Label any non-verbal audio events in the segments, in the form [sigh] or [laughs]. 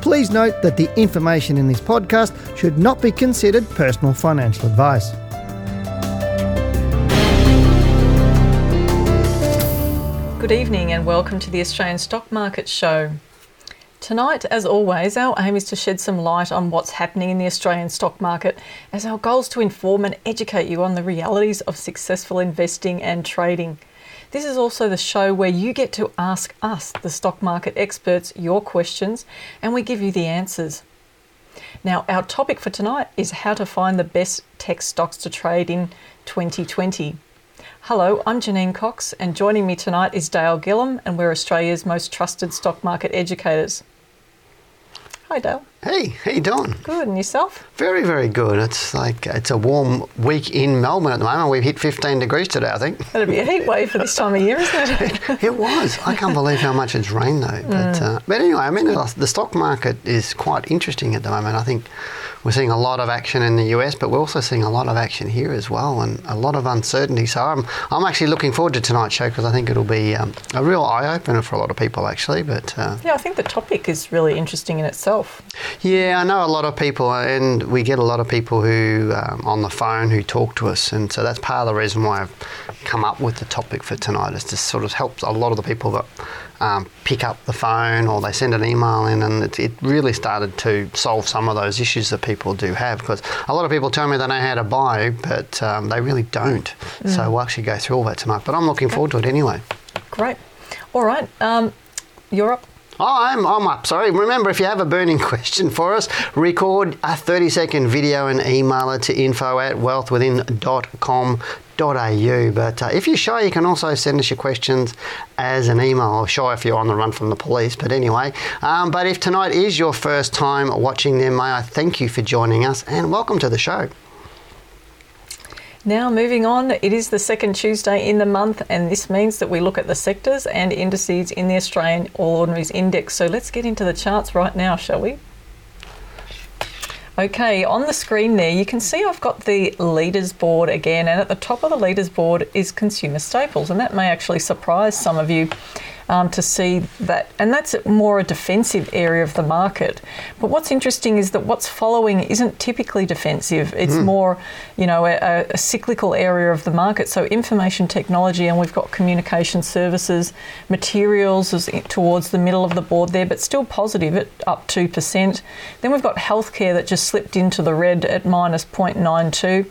Please note that the information in this podcast should not be considered personal financial advice. Good evening and welcome to the Australian Stock Market Show. Tonight, as always, our aim is to shed some light on what's happening in the Australian stock market, as our goal is to inform and educate you on the realities of successful investing and trading. This is also the show where you get to ask us, the stock market experts, your questions and we give you the answers. Now, our topic for tonight is how to find the best tech stocks to trade in 2020. Hello, I'm Janine Cox, and joining me tonight is Dale Gillham, and we're Australia's most trusted stock market educators. Hi, Dale. Hey, how you doing? Good, and yourself? Very, very good. It's like it's a warm week in Melbourne at the moment. We've hit 15 degrees today, I think. That'd be a heat wave for this time of year, isn't it? it, [laughs] it was. I can't believe how much it's rained though. But, mm. uh, but anyway, I mean, the stock market is quite interesting at the moment. I think we're seeing a lot of action in the US, but we're also seeing a lot of action here as well, and a lot of uncertainty. So I'm, I'm actually looking forward to tonight's show because I think it'll be um, a real eye opener for a lot of people, actually. But uh, yeah, I think the topic is really interesting in itself. Yeah, I know a lot of people, and we get a lot of people who um, on the phone who talk to us, and so that's part of the reason why I've come up with the topic for tonight is to sort of help a lot of the people that um, pick up the phone or they send an email in, and it, it, really started to solve some of those issues that people do have. Because a lot of people tell me they know how to buy, but um, they really don't. Mm. So we'll actually go through all that tonight. But I'm looking forward to it anyway. Great. All right. Um, you're up. Oh, I'm, I'm up. Sorry. Remember, if you have a burning [laughs] question for us, record a 30 second video and email it to info at wealthwithin.com au. But uh, if you're shy, you can also send us your questions as an email, or shy if you're on the run from the police. But anyway, um, but if tonight is your first time watching them, may I thank you for joining us and welcome to the show. Now, moving on, it is the second Tuesday in the month, and this means that we look at the sectors and indices in the Australian All Ordinaries Index. So let's get into the charts right now, shall we? Okay, on the screen there, you can see I've got the leaders board again, and at the top of the leaders board is consumer staples, and that may actually surprise some of you um, to see that. And that's more a defensive area of the market. But what's interesting is that what's following isn't typically defensive. It's mm. more, you know, a, a, cyclical area of the market. So information technology, and we've got communication services, materials is towards the middle of the board there, but still positive at up 2%. Then we've got healthcare that just slipped into the red at minus 0.92.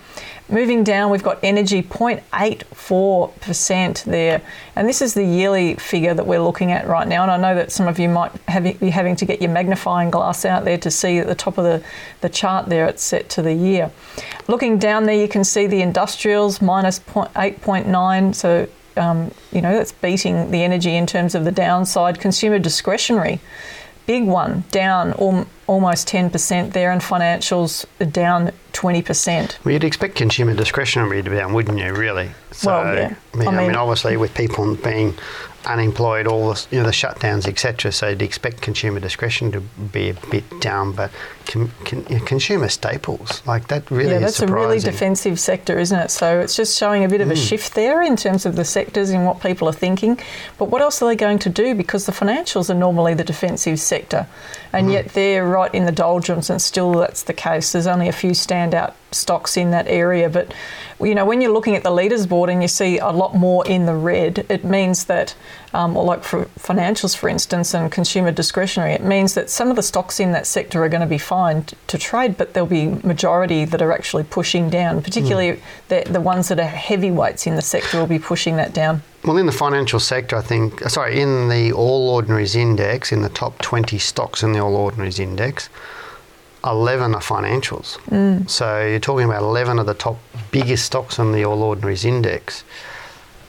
Moving down, we've got energy 0.84% there. And this is the yearly figure that we're looking at right now. And I know that some of you might have, be having to get your magnifying glass out there to see at the top of the, the chart there, it's set to the year. Looking down there, you can see the industrials minus 8.9. So, um, you know, that's beating the energy in terms of the downside. Consumer discretionary big one, down al- almost 10% there, and financials down 20%. Well, you'd expect consumer discretionary to be down, wouldn't you, really? So, well, yeah. I mean, I mean, I mean obviously, with people being unemployed, all the, you know, the shutdowns, etc. So you'd expect consumer discretion to be a bit down, but con, con, consumer staples like that really yeah, that's a really defensive sector, isn't it? So it's just showing a bit of mm. a shift there in terms of the sectors and what people are thinking. But what else are they going to do? Because the financials are normally the defensive sector, and mm. yet they're right in the doldrums, and still that's the case. There's only a few standout stocks in that area, but you know when you're looking at the leaders board and you see a lot more in the red, it means that um, or like for financials, for instance, and consumer discretionary, it means that some of the stocks in that sector are going to be fine to trade, but there'll be majority that are actually pushing down. Particularly mm. the, the ones that are heavyweights in the sector will be pushing that down. Well, in the financial sector, I think, sorry, in the All Ordinaries Index, in the top 20 stocks in the All Ordinaries Index, 11 are financials. Mm. So you're talking about 11 of the top biggest stocks on the All Ordinaries Index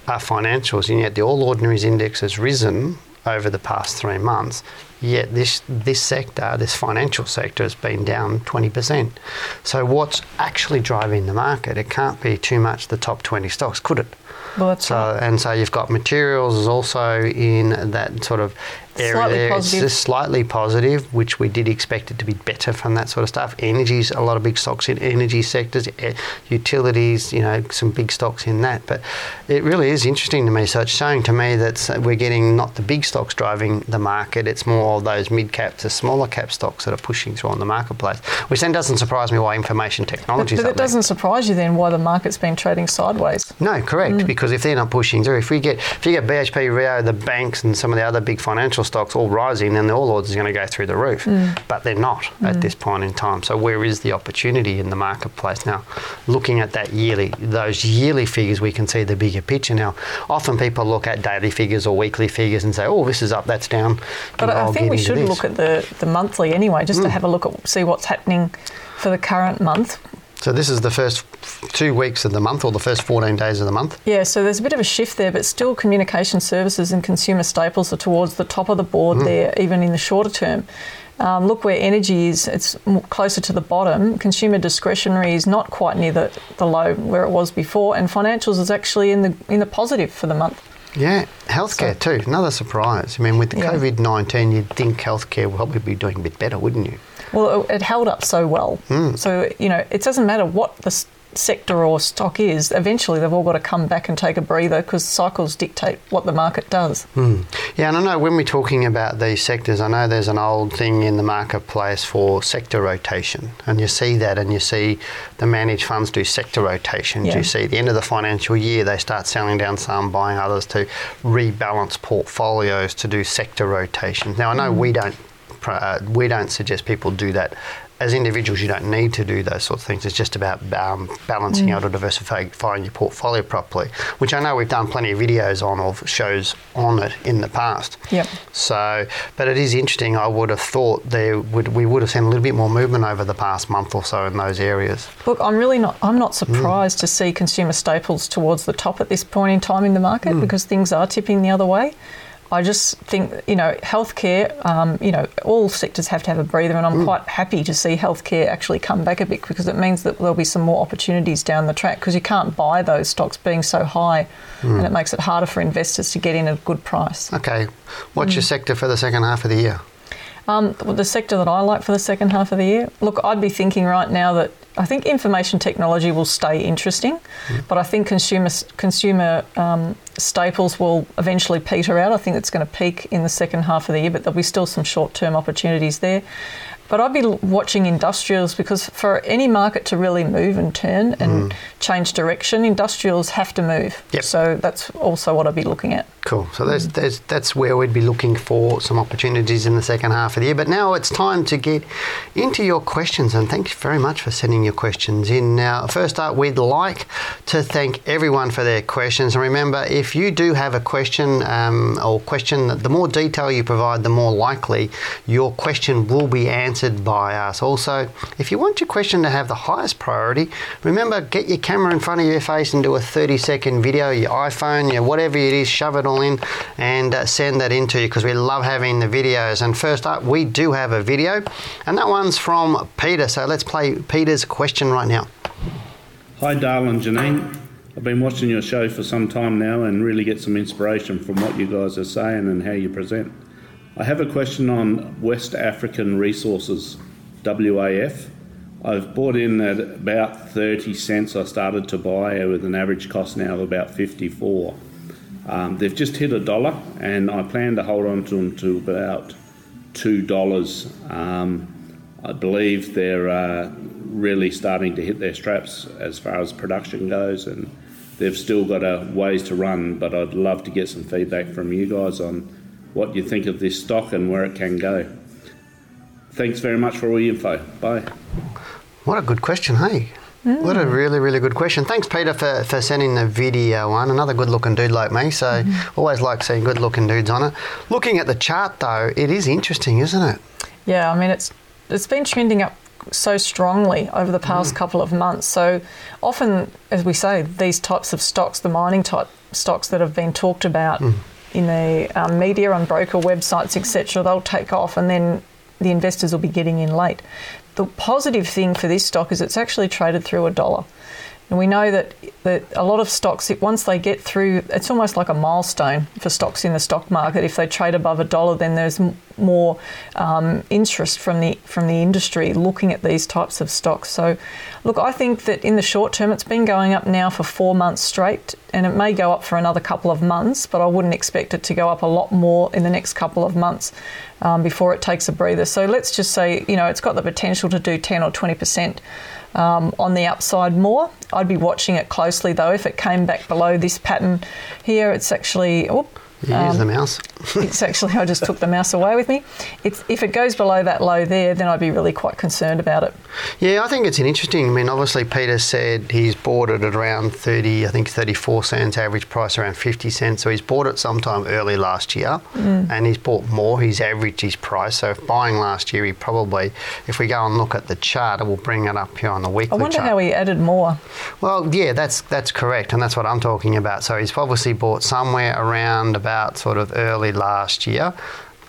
are financials, and yet the All Ordinaries Index has risen over the past three months. Yet this this sector, this financial sector, has been down 20%. So what's actually driving the market? It can't be too much the top 20 stocks, could it? Well, So right. and so you've got materials is also in that sort of area Slightly there. positive. It's just slightly positive, which we did expect it to be better from that sort of stuff. Energy's a lot of big stocks in energy sectors, eh, utilities, you know, some big stocks in that. But it really is interesting to me. So it's showing to me that we're getting not the big stocks driving the market. It's more those mid caps, the smaller cap stocks that are pushing through on the marketplace. Which then doesn't surprise me why information technology is but up it doesn't surprise you then why the market's been trading sideways. No, correct. Mm. Because if they're not pushing through, if we get if you get BHP, Rio, the banks, and some of the other big financial stocks all rising, then the All Ords is going to go through the roof. Mm. But they're not at this point in time. So where is the opportunity in the marketplace now? Looking at that yearly, those yearly figures, we can see the bigger picture. Now, often people look at daily figures or weekly figures and say, "Oh, this is up, that's down." But know, I I'll think we should this. look at the, the monthly anyway, just Mm. to have a look at see what's happening for the current month. So this is the first two weeks of the month, or the first 14 days of the month. Yeah, so there's a bit of a shift there, but still communication services and consumer staples are towards the top of the board there, even in the shorter term. Um, look where energy is, it's closer to the bottom. Consumer discretionary is not quite near the, the low where it was before, and financials is actually in the in the positive for the month. Yeah, healthcare too. Another surprise. I mean, with the Yeah. COVID 19, you'd think healthcare would probably be doing a bit better, wouldn't you? Well, it, held up so well. Hmm. So, you know, it doesn't matter what the sector or stock is, eventually they've all got to come back and take a breather because cycles dictate what the market does. Hmm. Yeah, and I know when we're talking about these sectors, I know there's an old thing in the marketplace for sector rotation, and you see that, and you see the managed funds do sector rotations. Yeah. You see at the end of the financial year, they start selling down some, buying others to rebalance portfolios to do sector rotations. Now, I know hmm. we don't. Uh, we don't suggest people do that. As individuals, you don't need to do those sorts of things. It's just about um, balancing out or diversifying your portfolio properly, which I know we've done plenty of videos on of shows on it in the past. Yep. So, but it is interesting. I would have thought there would we would have seen a little bit more movement over the past month or so in those areas. Look, I'm really not. I'm not surprised to see consumer staples towards the top at this point in time in the market because things are tipping the other way. I just think you know healthcare. Um, you know, all sectors have to have a breather, and I'm quite happy to see healthcare actually come back a bit because it means that there'll be some more opportunities down the track because you can't buy those stocks being so high, and it makes it harder for investors to get in at a good price. Okay, what's your sector for the second half of the year? Um, the sector that I like for the second half of the year, look, I'd be thinking right now that I think information technology will stay interesting, but I think consumer consumer um, staples will eventually peter out. I think it's going to peak in the second half of the year, but there'll be still some short term opportunities there. But I'd be watching industrials because for any market to really move and turn and change direction, industrials have to move. Yep. So that's also what I'd be looking at. Cool. So there's, there's, that's where we'd be looking for some opportunities in the second half of the year. But now it's time to get into your questions, and thank you very much for sending your questions in. Now, first up, we'd like to thank everyone for their questions. And remember, if you do have a question um, or question, the more detail you provide, the more likely your question will be answered by us. Also, if you want your question to have the highest priority, remember get your camera in front of your face and do a 30 second video, your iPhone, your whatever it is, shove it all in and uh, send that in to you because we love having the videos. And first up, we do have a video, and that one's from Peter. So let's play Peter's question right now. Hi, and Janine. I've been watching your show for some time now and really get some inspiration from what you guys are saying and how you present. I have a question on West African Resources, WAF. I've bought in at about 30 cents. I started to buy with an average cost now of about 54. Um, they've just hit a dollar, and I plan to hold on to them to about two dollars. Um, I believe they're uh, really starting to hit their straps as far as production goes, and they've still got a ways to run. But I'd love to get some feedback from you guys on what you think of this stock and where it can go. Thanks very much for all your info. Bye. What a good question, hey? What a mm. really, really good question. Thanks, Peter, for, for sending the video one. Another good looking dude like me, so mm-hmm. always like seeing good looking dudes on it. Looking at the chart, though, it is interesting, isn't it? Yeah, I mean it's it's been trending up so strongly over the past mm. couple of months. So often, as we say, these types of stocks, the mining type stocks that have been talked about mm. In the um, media, on broker websites, etc., they'll take off, and then the investors will be getting in late. The positive thing for this stock is it's actually traded through a dollar. And we know that, that a lot of stocks, once they get through, it's almost like a milestone for stocks in the stock market. If they trade above a dollar, then there's more um, interest from the from the industry looking at these types of stocks. So, look, I think that in the short term, it's been going up now for four months straight, and it may go up for another couple of months, but I wouldn't expect it to go up a lot more in the next couple of months um, before it takes a breather. So let's just say, you know, it's got the potential to do 10 or 20 percent um, on the upside more. I'd be watching it closely though. If it came back below this pattern here, it's actually. Oh, Here's the mouse. [laughs] it's actually I just took the mouse away with me. It's if it goes below that low there, then I'd be really quite concerned about it. Yeah, I think it's an interesting. I mean, obviously, Peter said he's bought it at around 30, I think 34 cents, average price around 50 cents. So he's bought it sometime early last year mm. and he's bought more. He's averaged his price. So if buying last year, he probably, if we go and look at the chart, it will bring it up here on the weekly I wonder chart. how he added more. Well, yeah, that's that's correct, and that's what I'm talking about. So he's obviously bought somewhere around about sort of early last year.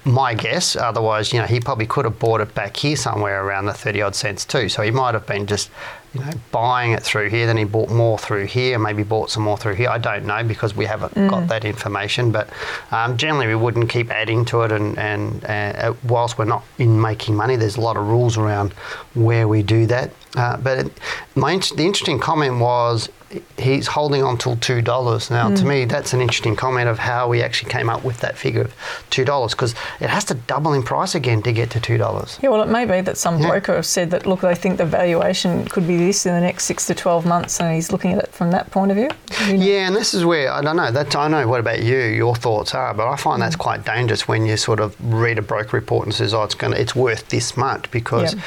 My guess, otherwise, you know, he probably could have bought it back here somewhere around the 30 odd cents too. So he might have been just, you know, buying it through here, then he bought more through here, maybe bought some more through here. I don't know because we haven't got that information, but um, generally we wouldn't keep adding to it. And, and uh, whilst we're not in making money, there's a lot of rules around where we do that. Uh, but it, my, the interesting comment was he's holding on till two dollars. Now, to mm. me, that's an interesting comment of how we actually came up with that figure of two dollars because it has to double in price again to get to two dollars. Yeah, well, it may be that some Yeah. broker have said that look, they think the valuation could be this in the next six to twelve months, and he's looking at it from that point of view. You know? Yeah, and this is where I don't know. That I know what about you, your thoughts are, but I find that's mm. quite dangerous when you sort of read a broker report and says, "Oh, it's going, to it's worth this much," because. Yeah.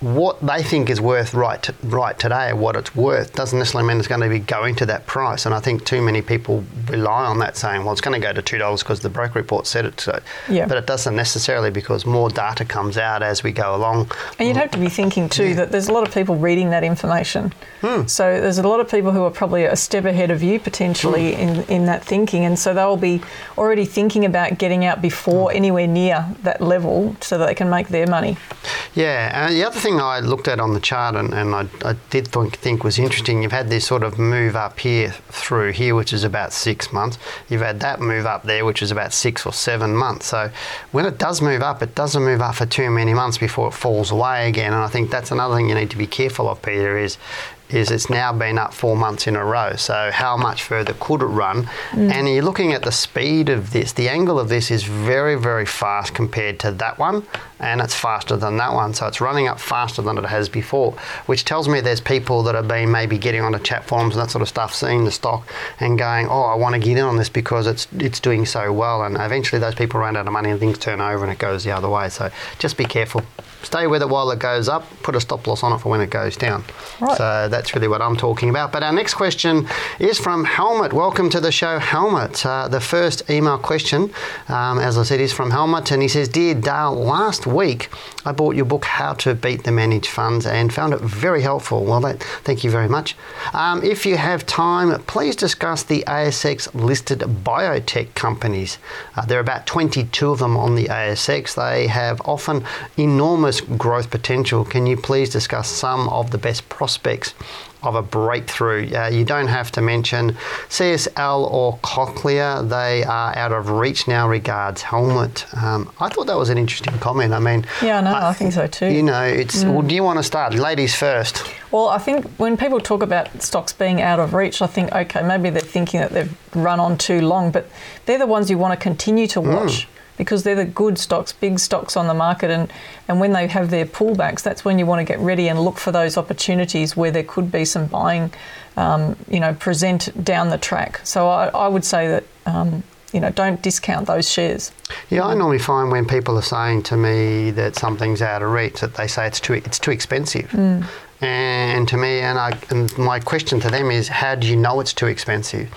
What they think is worth right right today, what it's worth, doesn't necessarily mean it's going to be going to that price. And I think too many people rely on that, saying, "Well, it's going to go to two dollars because the broker report said it." So, Yeah. but it doesn't necessarily because more data comes out as we go along. And you'd have to be thinking too that there's a lot of people reading that information. Hmm. So there's a lot of people who are probably a step ahead of you potentially hmm. in, in that thinking. And so they'll be already thinking about getting out before hmm. anywhere near that level so that they can make their money. Yeah, and the other thing I looked at on the chart and, and I, I did think, think was interesting, you've had this sort of move up here through here, which is about six months. You've had that move up there, which is about six or seven months. So when it does move up, it doesn't move up for too many months before it falls away again. And I think that's another thing you need to be careful of, Peter, is is it's now been up four months in a row. So how much further could it run? Mm. And you're looking at the speed of this. The angle of this is very, very fast compared to that one, and it's faster than that one. So it's running up faster than it has before, which tells me there's people that have been maybe getting onto chat forums and that sort of stuff, seeing the stock and going, "Oh, I want to get in on this because it's it's doing so well." And eventually, those people run out of money and things turn over and it goes the other way. So just be careful. Stay with it while it goes up. Put a stop loss on it for when it goes down. Right. So that's really what I'm talking about. But our next question is from Helmut. Welcome to the show, Helmut. Uh, the first email question, um, as I said, is from Helmut, and he says, "Dear Dale, last week I bought your book, How to Beat the Managed Funds, and found it very helpful. Well, that, thank you very much. Um, if you have time, please discuss the ASX listed biotech companies. Uh, there are about 22 of them on the ASX. They have often enormous growth potential. Can you please discuss some of the best prospects? Of a breakthrough. Uh, you don't have to mention CSL or Cochlear. They are out of reach now. Regards, Helmut. Um, I thought that was an interesting comment. I mean, Yeah, no, I think so too. You know, it's. Well, do you want to start, ladies first? Well, I think when people talk about stocks being out of reach, I think, okay, maybe they're thinking that they've run on too long, but they're the ones you want to continue to watch because they're the good stocks, big stocks on the market. And, and when they have their pullbacks, that's when you want to get ready and look for those opportunities where there could be some buying, um, you know, present down the track. So I, I would say that, um, you know, don't discount those shares. Yeah, I normally find when people are saying to me that something's out of reach, that they say it's too it's too expensive. And to me, and, I, and my question to them is, how do you know it's too expensive?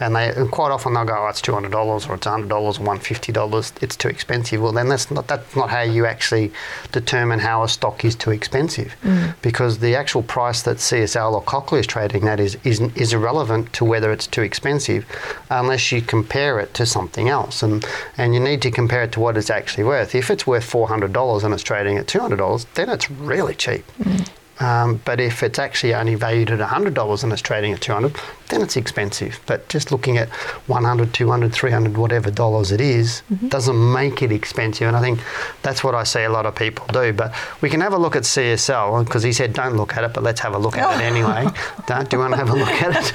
And they and quite often they'll go, oh, it's two hundred dollars or it's hundred dollars or one fifty dollars. It's too expensive. Well, then that's not that's not how you actually determine how a stock is too expensive, mm. because the actual price that CSL or Cochlear is trading at is, is is irrelevant to whether it's too expensive, unless you compare it to something else, and and you need to compare it to what it's actually worth. If it's worth four hundred dollars and it's trading at two hundred dollars, then it's really cheap. Mm. Um, but if it's actually only valued at $100 and it's trading at 200 then it's expensive. But just looking at 100 200 300 whatever dollars it is, mm-hmm. doesn't make it expensive. And I think that's what I see a lot of people do. But we can have a look at CSL because he said don't look at it, but let's have a look at it [laughs] anyway. don't, do you want to have a look at it?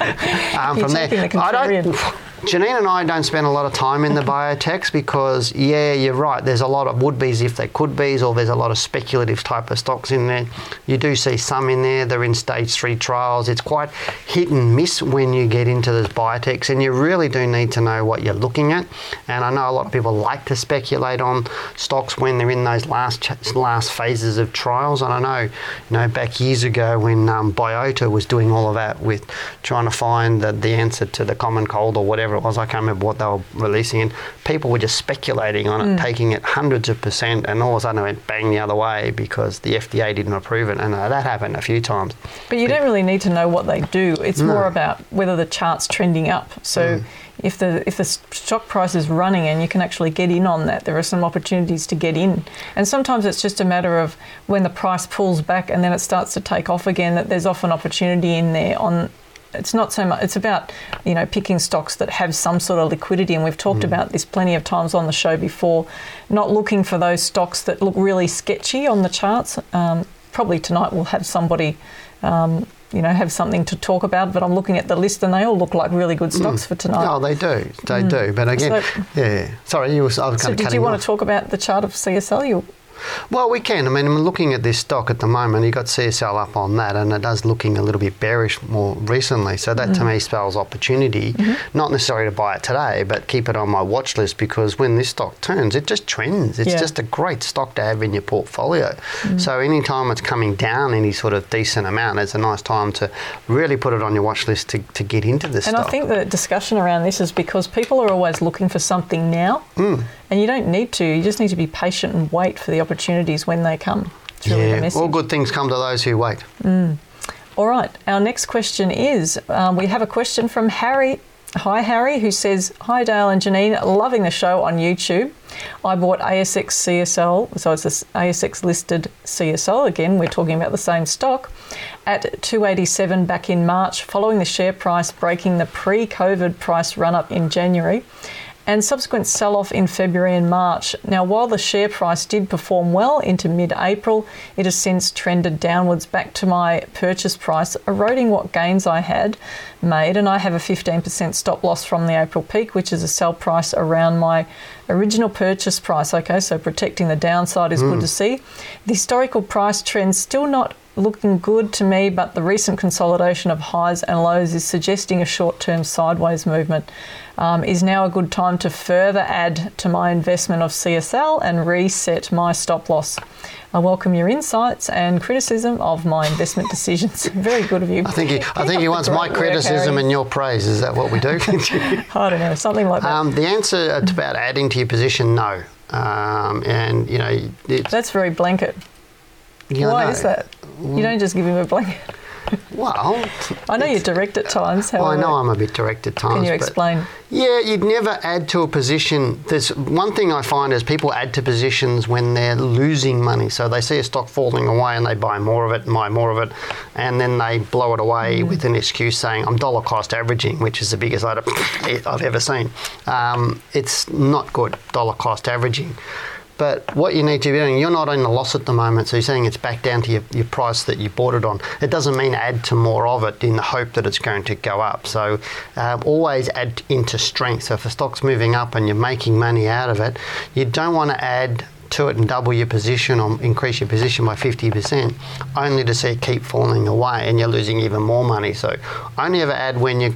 [laughs] Um, from there, the I don't. Janine and I don't spend a lot of time in the biotechs because, yeah, you're right. There's a lot of would be's if they could be's, or there's a lot of speculative type of stocks in there. You do see some in there. They're in stage three trials. It's quite hit and miss when you get into those biotechs, and you really do need to know what you're looking at. And I know a lot of people like to speculate on stocks when they're in those last last phases of trials. And I know, you know, back years ago when um, Biota was doing all of that with trying to find the, the answer to the common cold or whatever whatever it was. I can't remember what they were releasing, and people were just speculating on it, mm. taking it hundreds of percent, and all of a sudden it went bang the other way because the FDA didn't approve it, and uh, that happened a few times. But you but, don't really need to know what they do. It's no. more about whether the chart's trending up. So. Mm. If the if the stock price is running and you can actually get in on that, there are some opportunities to get in. And sometimes it's just a matter of when the price pulls back and then it starts to take off again. That there's often opportunity in there on it's not so much it's about you know picking stocks that have some sort of liquidity and we've talked mm. about this plenty of times on the show before not looking for those stocks that look really sketchy on the charts um, probably tonight we'll have somebody um, you know have something to talk about but i'm looking at the list and they all look like really good stocks mm. for tonight oh they do they mm. do but again so, yeah sorry you were I was so did you want off. to talk about the chart of csl you well, we can. I mean, I'm looking at this stock at the moment. You got CSL up on that, and it does looking a little bit bearish more recently. So that mm to me spells opportunity. Mm-hmm. Not necessarily to buy it today, but keep it on my watch list because when this stock turns, it just trends. It's yeah. just a great stock to have in your portfolio. mm So anytime it's coming down any sort of decent amount, it's a nice time to really put it on your watch list to, to get into this. And stock. I think the discussion around this is because people are always looking for something now. Mm. And you don't need to. You just need to be patient and wait for the opportunities when they come. yeah, all good things come to those who wait. Mm. All right. Our next question is um, we have a question from Harry. Hi, Harry, who says, Hi, Dale and Janine, loving the show on YouTube. I bought ASX CSL, so it's an ASX listed CSL. Again, we're talking about the same stock at 287 back in March, following the share price breaking the pre COVID price run up in January and subsequent sell off in February and March. Now, while the share price did perform well into mid April, it has since trended downwards back to my purchase price, eroding what gains I had made. And I have a 15% stop loss from the April peak, which is a sell price around my original purchase price. Okay, so protecting the downside is mm. good to see. The historical price trend still not looking good to me, but the recent consolidation of highs and lows is suggesting a short term sideways movement. Um, is now a good time to further add to my investment of CSL and reset my stop loss. I welcome your insights and criticism of my investment decisions. [laughs] Very good of you. I think he, I think he wants my criticism and your praise. Is that what we do? [laughs] I don't know, something like that. Um, the answer about adding to your position, no. Um, and you know, that's very blanket. Yeah, Why is that? You don't just give him a blanket. Well, I know you're direct at times. Well, I know I'm a bit direct at times. Can you explain? Yeah, you'd never add to a position. There's one thing I find is people add to positions when they're losing money. So they see a stock falling away and they buy more of it and buy more of it, and then they blow it away mm. with an excuse saying, "I'm dollar cost averaging," which is the biggest [laughs] I've ever seen. Um, it's not good dollar cost averaging. But what you need to be doing, you're not in a loss at the moment, so you're saying it's back down to your, your price that you bought it on. It doesn't mean add to more of it in the hope that it's going to go up. So uh, always add into strength. So if a stock's moving up and you're making money out of it, you don't want to add to it and double your position or increase your position by 50%, only to see it keep falling away and you're losing even more money. So only ever add when you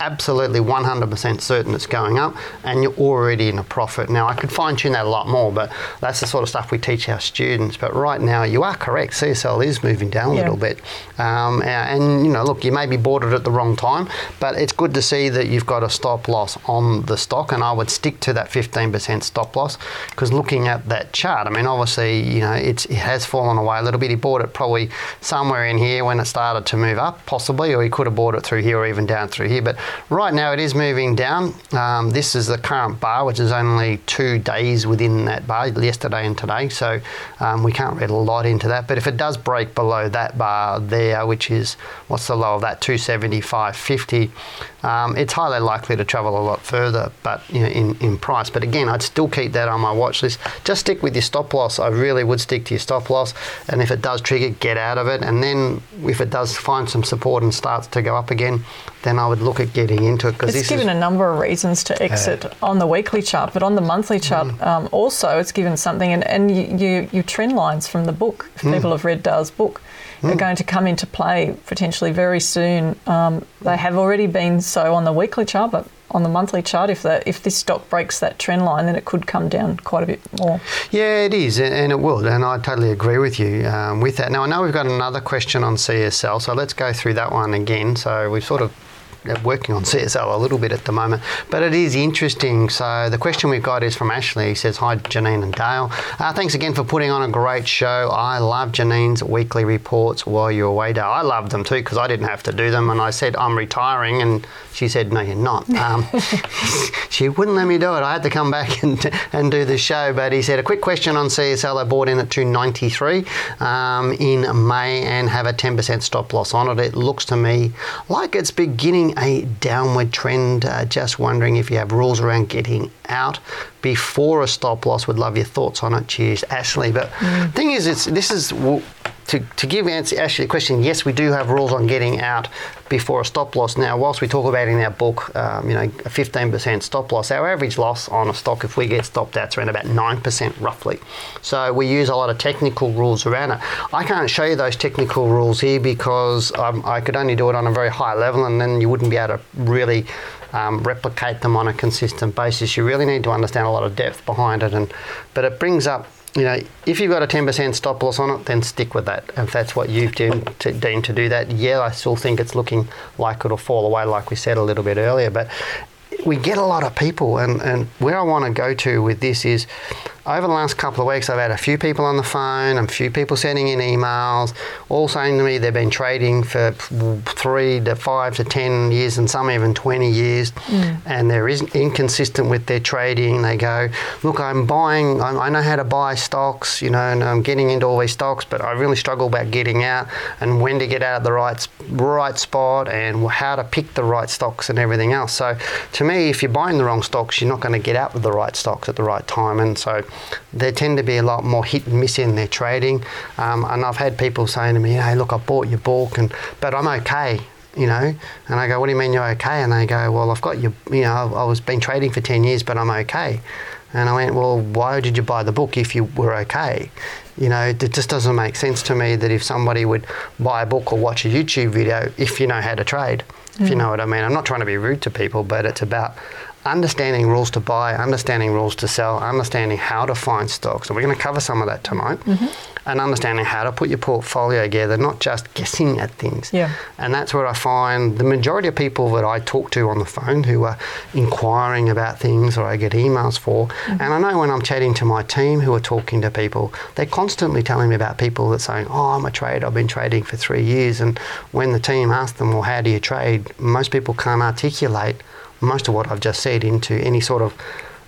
absolutely 100% certain it's going up and you're already in a profit. Now, I could fine tune that a lot more, but that's the sort of stuff we teach our students. But right now, you are correct. CSL is moving down a Yeah. little bit. Um, and, you know, look, you may be bought it at the wrong time, but it's good to see that you've got a stop loss on the stock. And I would stick to that 15% stop loss because looking at that chart, I mean, obviously, you know, it's, it has fallen away a little bit. He bought it probably somewhere in here when it started to move up, possibly, or he could have bought it through here or even down through here. But right now, it is moving down. Um, this is the current bar, which is only two days within that bar, yesterday and today. So um, we can't read a lot into that. But if it does break below that bar there, which is what's the low of that 275.50, um, it's highly likely to travel a lot further, but you know, in, in price. But again, I'd still keep that on my watch list. Just stick with your stop loss. I really would stick to your stop loss. And if it does trigger, get out of it. And then if it does find some support and starts to go up again, then I would look at getting into it because It's given is a number of reasons to exit on the weekly chart, but on the monthly chart Mm. um, also it's given something, and, and you, you, your trend lines from the book, if Mm. people have read Dale's book, are going to come into play potentially very soon. Um, they have already been so on the weekly chart, but on the monthly chart, if the, if this stock breaks that trend line, then it could come down quite a bit more. Yeah, it is, and it will, and I totally agree with you um, with that. Now, I know we've got another question on CSL, so let's go through that one again. So we've sort of working on CSL a little bit at the moment, but it is interesting. So the question we've got is from Ashley. He says, "Hi, Janine and Dale. Uh, thanks again for putting on a great show. I love Janine's weekly reports while you're away, Dale. I love them too because I didn't have to do them, and I said I'm retiring, and she said, "No, you're not." Um, [laughs] [laughs] she wouldn't let me do it. I had to come back and, and do the show. But he said, a quick question on CSL. I bought in at 293 um, in May and have a 10% stop loss on it. It looks to me like it's beginning a downward trend. Uh, just wondering if you have rules around getting out before a stop loss. Would love your thoughts on it. Cheers, Ashley. But thing is, it's this is. To, to give answer Ashley the question, yes, we do have rules on getting out before a stop loss. Now, whilst we talk about in our book, um, you know, a 15% stop loss, our average loss on a stock, if we get stopped out, is around about 9% roughly. So we use a lot of technical rules around it. I can't show you those technical rules here because um, I could only do it on a very high level, and then you wouldn't be able to really um, replicate them on a consistent basis. You really need to understand a lot of depth behind it, and but it brings up you know, if you've got a 10% stop loss on it, then stick with that. If that's what you've deemed to, deemed to do that, yeah, I still think it's looking like it'll fall away, like we said a little bit earlier. But we get a lot of people, and, and where I want to go to with this is over the last couple of weeks, I've had a few people on the phone, a few people sending in emails, all saying to me they've been trading for three to five to ten years, and some even 20 years, hmm. and they're inconsistent with their trading. They go, Look, I'm buying, I I know how to buy stocks, you know, and I'm getting into all these stocks, but I really struggle about getting out and when to get out at the right, right spot and how to pick the right stocks and everything else. So, to me, if you're buying the wrong stocks, you're not going to get out with the right stocks at the right time. And so, they tend to be a lot more hit and miss in their trading. Um, and I've had people saying to me, hey, look, I bought your book, and but I'm okay. You know, and I go, "What do you mean you're okay?" And they go, "Well, I've got your, you know, I was been trading for ten years, but I'm okay." And I went, "Well, why did you buy the book if you were okay?" You know, it just doesn't make sense to me that if somebody would buy a book or watch a YouTube video if you know how to trade, if you know what I mean. I'm not trying to be rude to people, but it's about understanding rules to buy, understanding rules to sell, understanding how to find stocks. And we're going to cover some of that tonight. Mm-hmm. And understanding how to put your portfolio together, not just guessing at things. Yeah. And that's where I find the majority of people that I talk to on the phone who are inquiring about things or I get emails for. Mm-hmm. And I know when I'm chatting to my team who are talking to people, they're constantly telling me about people that saying, Oh, I'm a trader, I've been trading for three years. And when the team asks them, Well, how do you trade? Most people can't articulate most of what I've just said into any sort of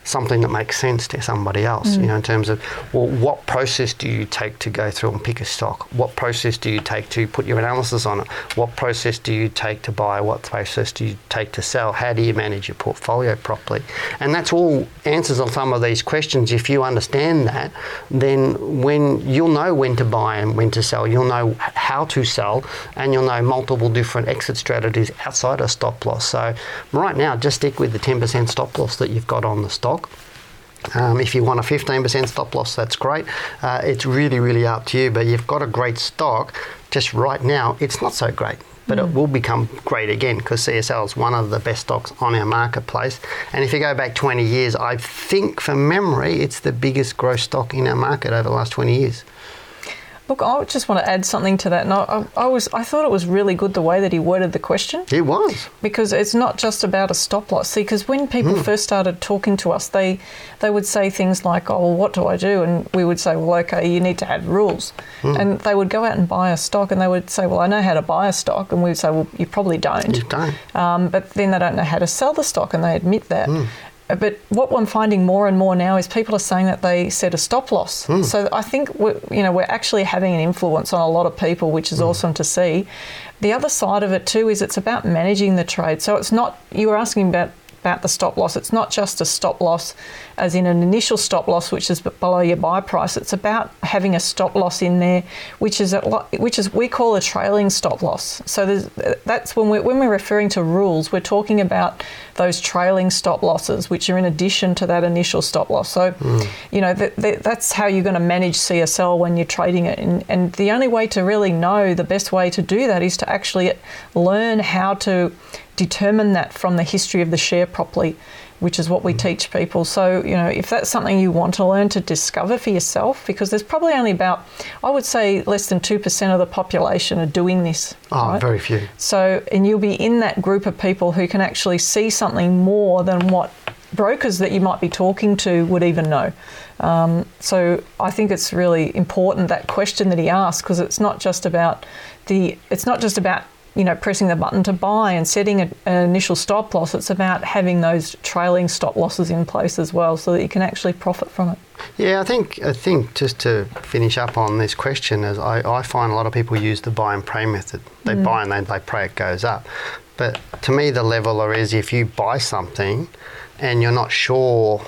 something that makes sense to somebody else, you mm. know, in terms of, well, what process do you take to go through and pick a stock? What process do you take to put your analysis on it? What process do you take to buy? What process do you take to sell? How do you manage your portfolio properly? And that's all answers on some of these questions. If you understand that, then when you'll know when to buy and when to sell, you'll know how to sell, and you'll know multiple different exit strategies outside of stop loss. So right now, just stick with the 10% stop loss that you've got on the stock. Um, if you want a 15% stop loss, that's great. Uh, it's really, really up to you, but you've got a great stock. Just right now, it's not so great but it will become great again because CSL is one of the best stocks on our marketplace. And if you go back 20 years, I think from memory, it's the biggest growth stock in our market over the last 20 years. Look, I just want to add something to that. And I, I, was, I thought it was really good the way that he worded the question. It was because it's not just about a stop loss. See, because when people mm. first started talking to us, they they would say things like, "Oh, well, what do I do?" And we would say, "Well, okay, you need to add rules." Mm. And they would go out and buy a stock, and they would say, "Well, I know how to buy a stock," and we'd say, "Well, you probably don't." You don't. Um, but then they don't know how to sell the stock, and they admit that. Mm. But what I'm finding more and more now is people are saying that they set a stop loss. Mm. So I think we're, you know we're actually having an influence on a lot of people, which is mm. awesome to see. The other side of it too is it's about managing the trade. So it's not you were asking about about the stop loss. It's not just a stop loss, as in an initial stop loss, which is below your buy price. It's about having a stop loss in there, which is a, which is we call a trailing stop loss. So that's when we're when we're referring to rules, we're talking about those trailing stop losses, which are in addition to that initial stop loss. So, mm. you know, th- th- that's how you're going to manage CSL when you're trading it. And, and the only way to really know the best way to do that is to actually learn how to determine that from the history of the share properly, which is what we mm. teach people. So, you know, if that's something you want to learn to discover for yourself, because there's probably only about, I would say, less than 2% of the population are doing this. Oh, right? very few. So, and you'll be in that group of people who can actually see something more than what brokers that you might be talking to would even know. Um, so I think it's really important that question that he asked because it's not just about the it's not just about you know, pressing the button to buy and setting a, an initial stop loss. It's about having those trailing stop losses in place as well, so that you can actually profit from it. Yeah, I think I think just to finish up on this question is I, I find a lot of people use the buy and pray method. They mm. buy and they, they pray it goes up. But to me, the leveler is if you buy something and you're not sure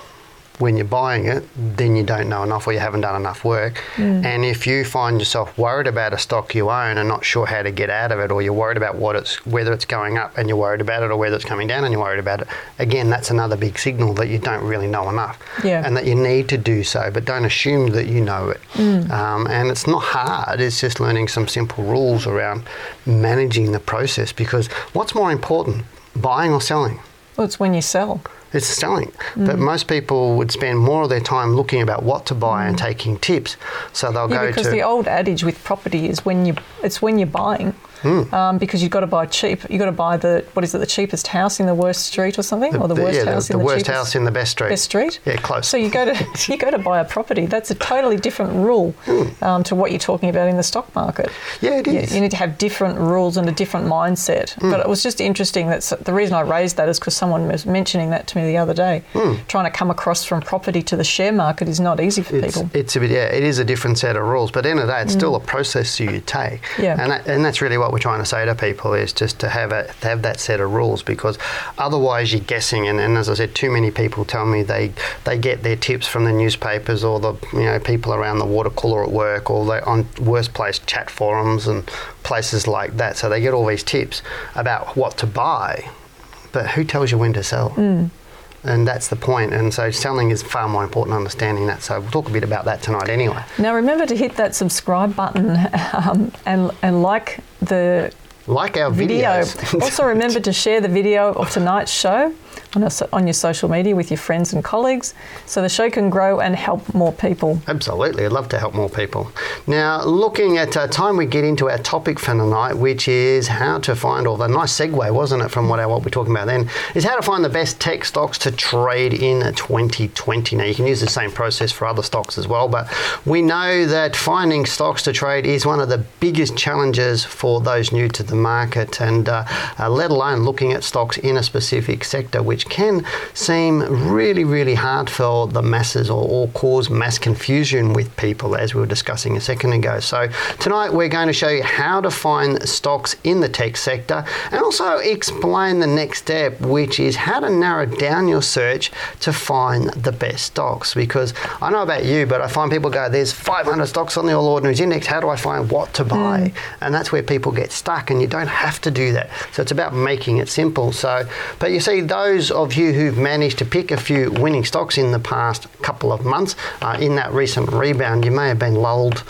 when you're buying it, then you don't know enough or you haven't done enough work. Mm. And if you find yourself worried about a stock you own and not sure how to get out of it, or you're worried about what it's whether it's going up and you're worried about it, or whether it's coming down and you're worried about it, again, that's another big signal that you don't really know enough, yeah. and that you need to do so. But don't assume that you know it. Mm. Um, and it's not hard. It's just learning some simple rules around managing the process. Because what's more important, buying or selling? Well, it's when you sell it's selling. Mm. But most people would spend more of their time looking about what to buy mm. and taking tips. So they'll yeah, go because to. the old adage with property is when you it's when you're buying mm. um, because you've got to buy cheap. You've got to buy the what is it, the cheapest house in the worst street or something, the, or the worst yeah, house the, in the, the worst cheapest, house in the best street. Best street. Yeah, close. So you go to [laughs] [laughs] you go to buy a property. That's a totally different rule mm. um, to what you're talking about in the stock market. Yeah, it is. You, you need to have different rules and a different mindset. Mm. But it was just interesting that the reason I raised that is because someone was mentioning that to me the other day. Hmm. Trying to come across from property to the share market is not easy for it's, people. It's a bit, yeah, it is a different set of rules. But at the end of the day, it's still a process you take. Yeah. And, that, and that's really what we're trying to say to people is just to have a, have that set of rules because otherwise you're guessing. And, and as I said, too many people tell me they they get their tips from the newspapers or the you know people around the water cooler at work or they on worst place chat forums and places like that. So they get all these tips about what to buy, but who tells you when to sell? Mm and that's the point. And so selling is far more important understanding that. So we'll talk a bit about that tonight anyway. Now remember to hit that subscribe button um, and and like the like our video. videos. also, remember to share the video of tonight's show on, a, on, your social media with your friends and colleagues so the show can grow and help more people. Absolutely, I'd love to help more people. Now, looking at uh, time, we get into our topic for tonight, which is how to find, all the nice segue, wasn't it, from what, our, what we're talking about then, is how to find the best tech stocks to trade in 2020. Now, you can use the same process for other stocks as well, but we know that finding stocks to trade is one of the biggest challenges for those new to the market, and uh, uh, let alone looking at stocks in a specific sector, which can seem really, really hard for the masses or, or cause mass confusion with people, as we were discussing a second ago. So, tonight we're going to show you how to find stocks in the tech sector and also explain the next step, which is how to narrow down your search to find the best stocks. Because I know about you, but I find people go, there's 500 stocks on the All Ordinaries Index, how do I find what to buy? Mm. And that's where people get stuck, and you don't have to do that. So, it's about making it simple. So, but you see, those of you who've managed to pick a few winning stocks in the past couple of months, uh, in that recent rebound, you may have been lulled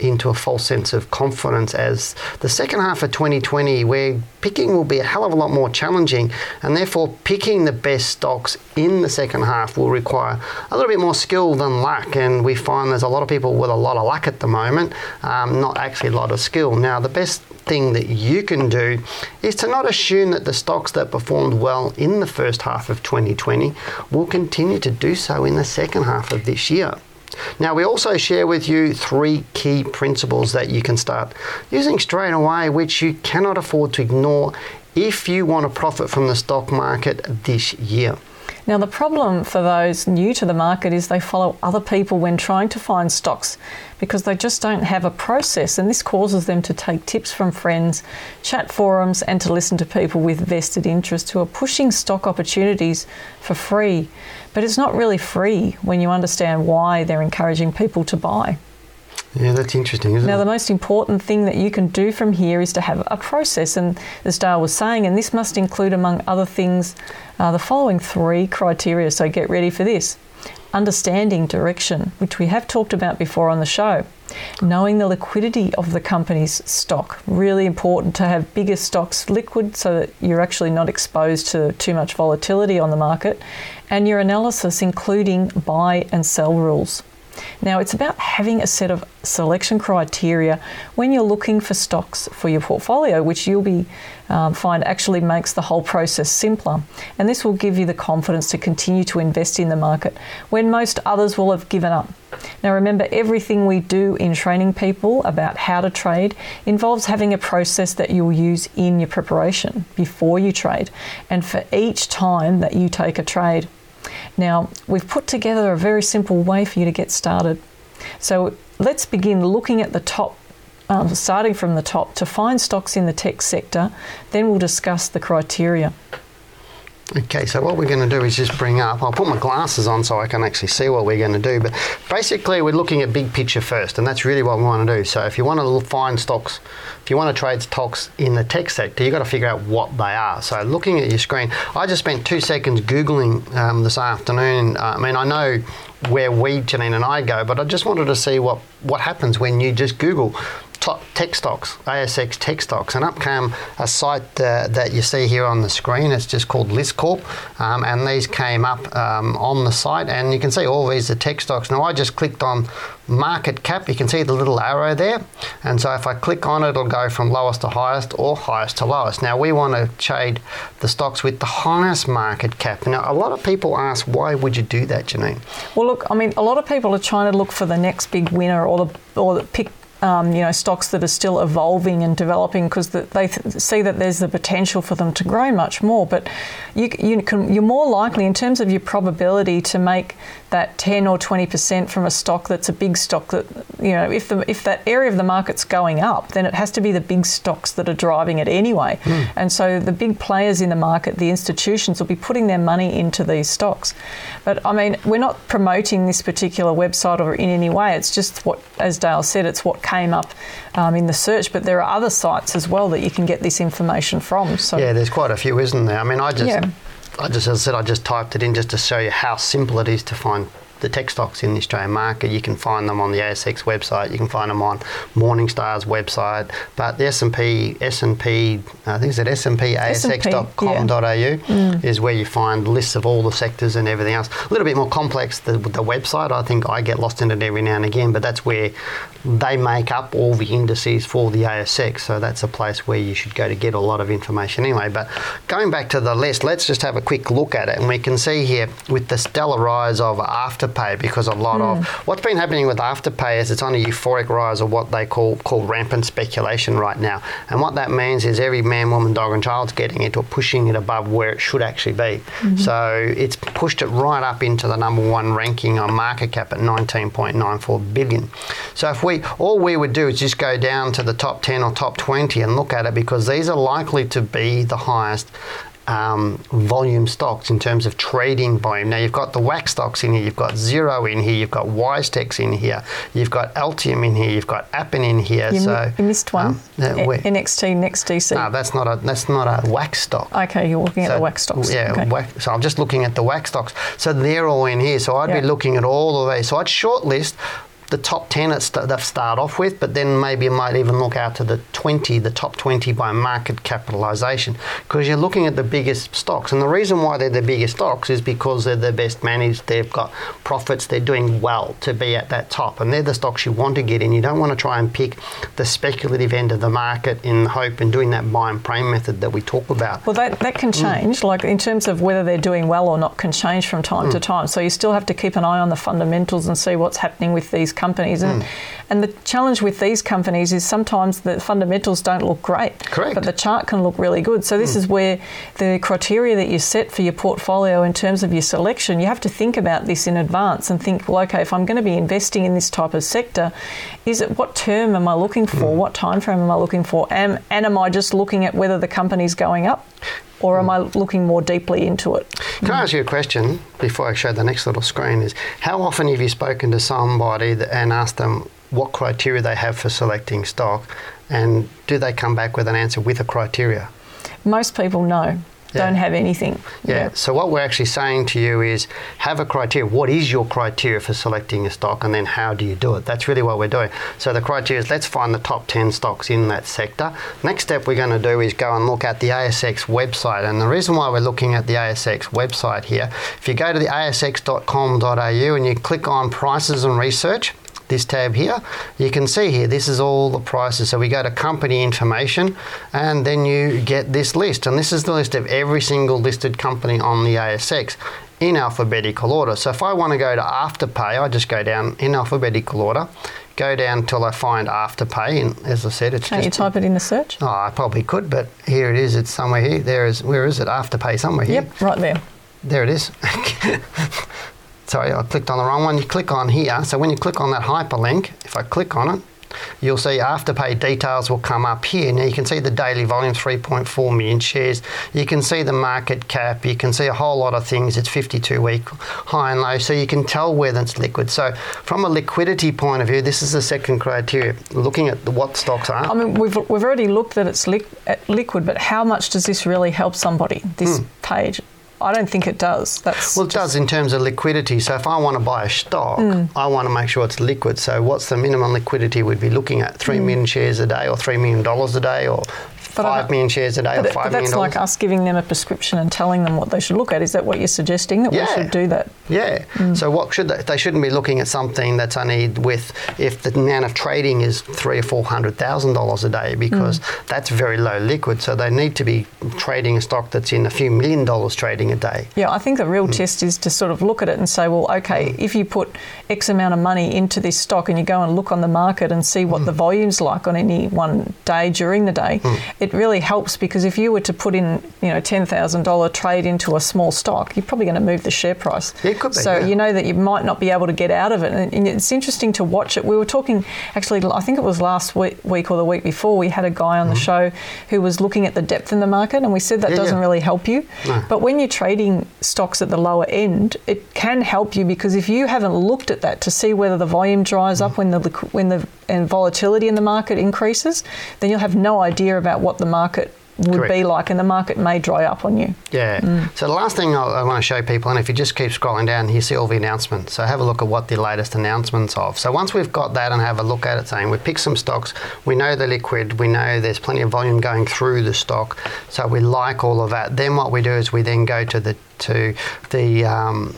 into a false sense of confidence as the second half of 2020, where picking will be a hell of a lot more challenging, and therefore picking the best stocks in the second half will require a little bit more skill than luck. And we find there's a lot of people with a lot of luck at the moment, um, not actually a lot of skill. Now, the best thing that you can do is to not assume that the stocks that performed well in the first half of 2020 will continue to do so in the second half of this year. Now, we also share with you three key principles that you can start using straight away, which you cannot afford to ignore if you want to profit from the stock market this year. Now, the problem for those new to the market is they follow other people when trying to find stocks because they just don't have a process, and this causes them to take tips from friends, chat forums, and to listen to people with vested interests who are pushing stock opportunities for free. But it's not really free when you understand why they're encouraging people to buy. Yeah, that's interesting, isn't now, it? Now, the most important thing that you can do from here is to have a process, and as Dale was saying, and this must include, among other things, uh, the following three criteria. So get ready for this understanding direction, which we have talked about before on the show. Knowing the liquidity of the company's stock, really important to have bigger stocks liquid so that you're actually not exposed to too much volatility on the market, and your analysis, including buy and sell rules. Now, it's about having a set of selection criteria when you're looking for stocks for your portfolio, which you'll be um, find actually makes the whole process simpler. And this will give you the confidence to continue to invest in the market when most others will have given up. Now, remember, everything we do in training people about how to trade involves having a process that you'll use in your preparation before you trade and for each time that you take a trade. Now, we've put together a very simple way for you to get started. So, let's begin looking at the top um, starting from the top to find stocks in the tech sector. Then we'll discuss the criteria. Okay, so what we're going to do is just bring up, I'll put my glasses on so I can actually see what we're going to do, but basically we're looking at big picture first, and that's really what we want to do. So if you want to find stocks, if you want to trade stocks in the tech sector, you've got to figure out what they are. So looking at your screen, I just spent two seconds Googling um, this afternoon. Uh, I mean, I know where we, Janine and I go, but I just wanted to see what, what happens when you just Google tech stocks, ASX tech stocks, and up came a site uh, that you see here on the screen. It's just called Listcorp, um, and these came up um, on the site, and you can see all these are tech stocks. Now I just clicked on market cap. You can see the little arrow there, and so if I click on it, it'll go from lowest to highest or highest to lowest. Now we want to trade the stocks with the highest market cap. Now a lot of people ask, why would you do that, Janine? Well, look, I mean, a lot of people are trying to look for the next big winner or the or the pick um, you know stocks that are still evolving and developing because the, they th- see that there's the potential for them to grow much more. But you, you can, you're more likely in terms of your probability to make that 10 or 20 percent from a stock that's a big stock that you know if the if that area of the market's going up then it has to be the big stocks that are driving it anyway. Mm. and so the big players in the market the institutions will be putting their money into these stocks. But I mean we're not promoting this particular website or in any way. It's just what as Dale said it's what came up um, in the search. But there are other sites as well that you can get this information from so yeah there's quite a few isn't there? I mean I just yeah. I just, as I said, I just typed it in just to show you how simple it is to find the tech stocks in the Australian market. You can find them on the ASX website. You can find them on Morningstar's website. But the S&P, S&P, I think it's at S&PASX.com.au yeah. mm. is where you find lists of all the sectors and everything else. A little bit more complex the, the website. I think I get lost in it every now and again, but that's where they make up all the indices for the ASX. So that's a place where you should go to get a lot of information anyway. But going back to the list, let's just have a quick look at it. And we can see here with the stellar rise of Afterpay, because a lot mm. of what's been happening with Afterpay is it's on a euphoric rise of what they call, call rampant speculation right now. And what that means is every man, woman, dog, and child's getting it or pushing it above where it should actually be. Mm-hmm. So it's pushed it right up into the number one ranking on market cap at 19.94 billion. So if we we all we would do is just go down to the top 10 or top 20 and look at it because these are likely to be the highest um, volume stocks in terms of trading volume. Now you've got the WAX stocks in here, you've got Xero in here, you've got WiseTech in here, you've got Altium in here, you've got Appen in here. You, so you missed one. Um, uh, NXT NextDC. No, that's not a that's not a WAX stock. Okay, you're looking so, at the WAX stocks. Yeah, okay. WAX, so I'm just looking at the WAX stocks. So they're all in here. So I'd be looking at all of these. So I'd shortlist the top 10 at st- they start off with, but then maybe you might even look out to the 20, the top 20 by market capitalisation, because you're looking at the biggest stocks. And the reason why they're the biggest stocks is because they're the best managed, they've got profits, they're doing well to be at that top. And they're the stocks you want to get in. You don't want to try and pick the speculative end of the market in hope and doing that buy and pray method that we talk about. Well, that, that can mm. change. Like in terms of whether they're doing well or not, can change from time to mm. time. So you still have to keep an eye on the fundamentals and see what's happening with these companies. And hmm. And the challenge with these companies is sometimes the fundamentals don't look great, Correct. but the chart can look really good. So this hmm. is where the criteria that you set for your portfolio in terms of your selection, you have to think about this in advance and think, well, okay, if I'm going to be investing in this type of sector, is it what term am I looking for? Hmm. What time frame am I looking for? Am, and am I just looking at whether the company's going up? Or am hmm. I looking more deeply into it? Can I ask you a question before I show the next little screen? Is how often have you spoken to somebody and asked them what criteria they have for selecting stock, and do they come back with an answer with a criteria? Most people know, Yeah. don't have anything. Yeah. So what we're actually saying to you is have a criteria. What is your criteria for selecting a stock, and then how do you do it? That's really what we're doing. So the criteria is let's find the top ten stocks in that sector. Next step we're going to do is go and look at the ASX website. And the reason why we're looking at the ASX website here, if you go to the asx.com.au and you click on prices and research this tab here, you can see here, this is all the prices. So we go to company information and then you get this list. And this is the list of every single listed company on the ASX in alphabetical order. So if I want to go to Afterpay, I just go down in alphabetical order, go down till I find Afterpay. And as I said, it's Can't you type it in the search? Oh, I probably could, but here it is. It's somewhere here. There is, where is it? Afterpay somewhere here. Yep, right there. There it is. [laughs] Sorry, I clicked on the wrong one. You click on here. So when you click on that hyperlink, if I click on it, you'll see Afterpay details will come up here. Now you can see the daily volume, 3.4 million shares. You can see the market cap. You can see a whole lot of things. It's 52 week high and low, so you can tell whether it's liquid. So from a liquidity point of view, this is the second criteria. Looking at what stocks are. I mean, we've, we've already looked that it's li- liquid, but how much does this really help somebody, this hmm. page? I don't think it does. That's. Well, it does in terms of liquidity. So if I want to buy a stock, Hmm. I want to make sure it's liquid. So what's the minimum liquidity we'd be looking at? Three million shares a day, or three million dollars a day, or five don't- shares a day, But, or five but million that's like us giving them a prescription and telling them what they should look at. Is that what you're suggesting? That Yeah. we should do that? Yeah. Hmm. So what should they? They shouldn't be looking at something that's only with if the amount of trading is three or four hundred thousand dollars a day because Hmm. that's very low liquid. So they need to be trading a stock that's in a few million dollars trading a day. Yeah, I think the real Hmm. test is to sort of look at it and say, well, okay, if you put X amount of money into this stock and you go and look on the market and see what the volume's like on any one day during the day, it really helps because if you were to put in, you know, ten thousand dollar trade into a small stock, you're probably going to move the share price. Yeah, it could be, So yeah. you know that you might not be able to get out of it, and, and it's interesting to watch it. We were talking, actually, I think it was last week, week or the week before, we had a guy on the show who was looking at the depth in the market, and we said that Mm-hmm. Yeah, doesn't really help you. No. But when you're trading stocks at the lower end, it can help you because if you haven't looked at that to see whether the volume dries up when the when the and volatility in the market increases, then you'll have no idea about what the market would Correct. be like, and the market may dry up on you. Yeah. Mm. So the last thing I, I want to show people, and if you just keep scrolling down, you see all the announcements. So have a look at what the latest announcements of. So once we've got that and have a look at it, saying we pick some stocks, we know they're liquid, we know there's plenty of volume going through the stock, so we like all of that. Then what we do is we then go to the to the um,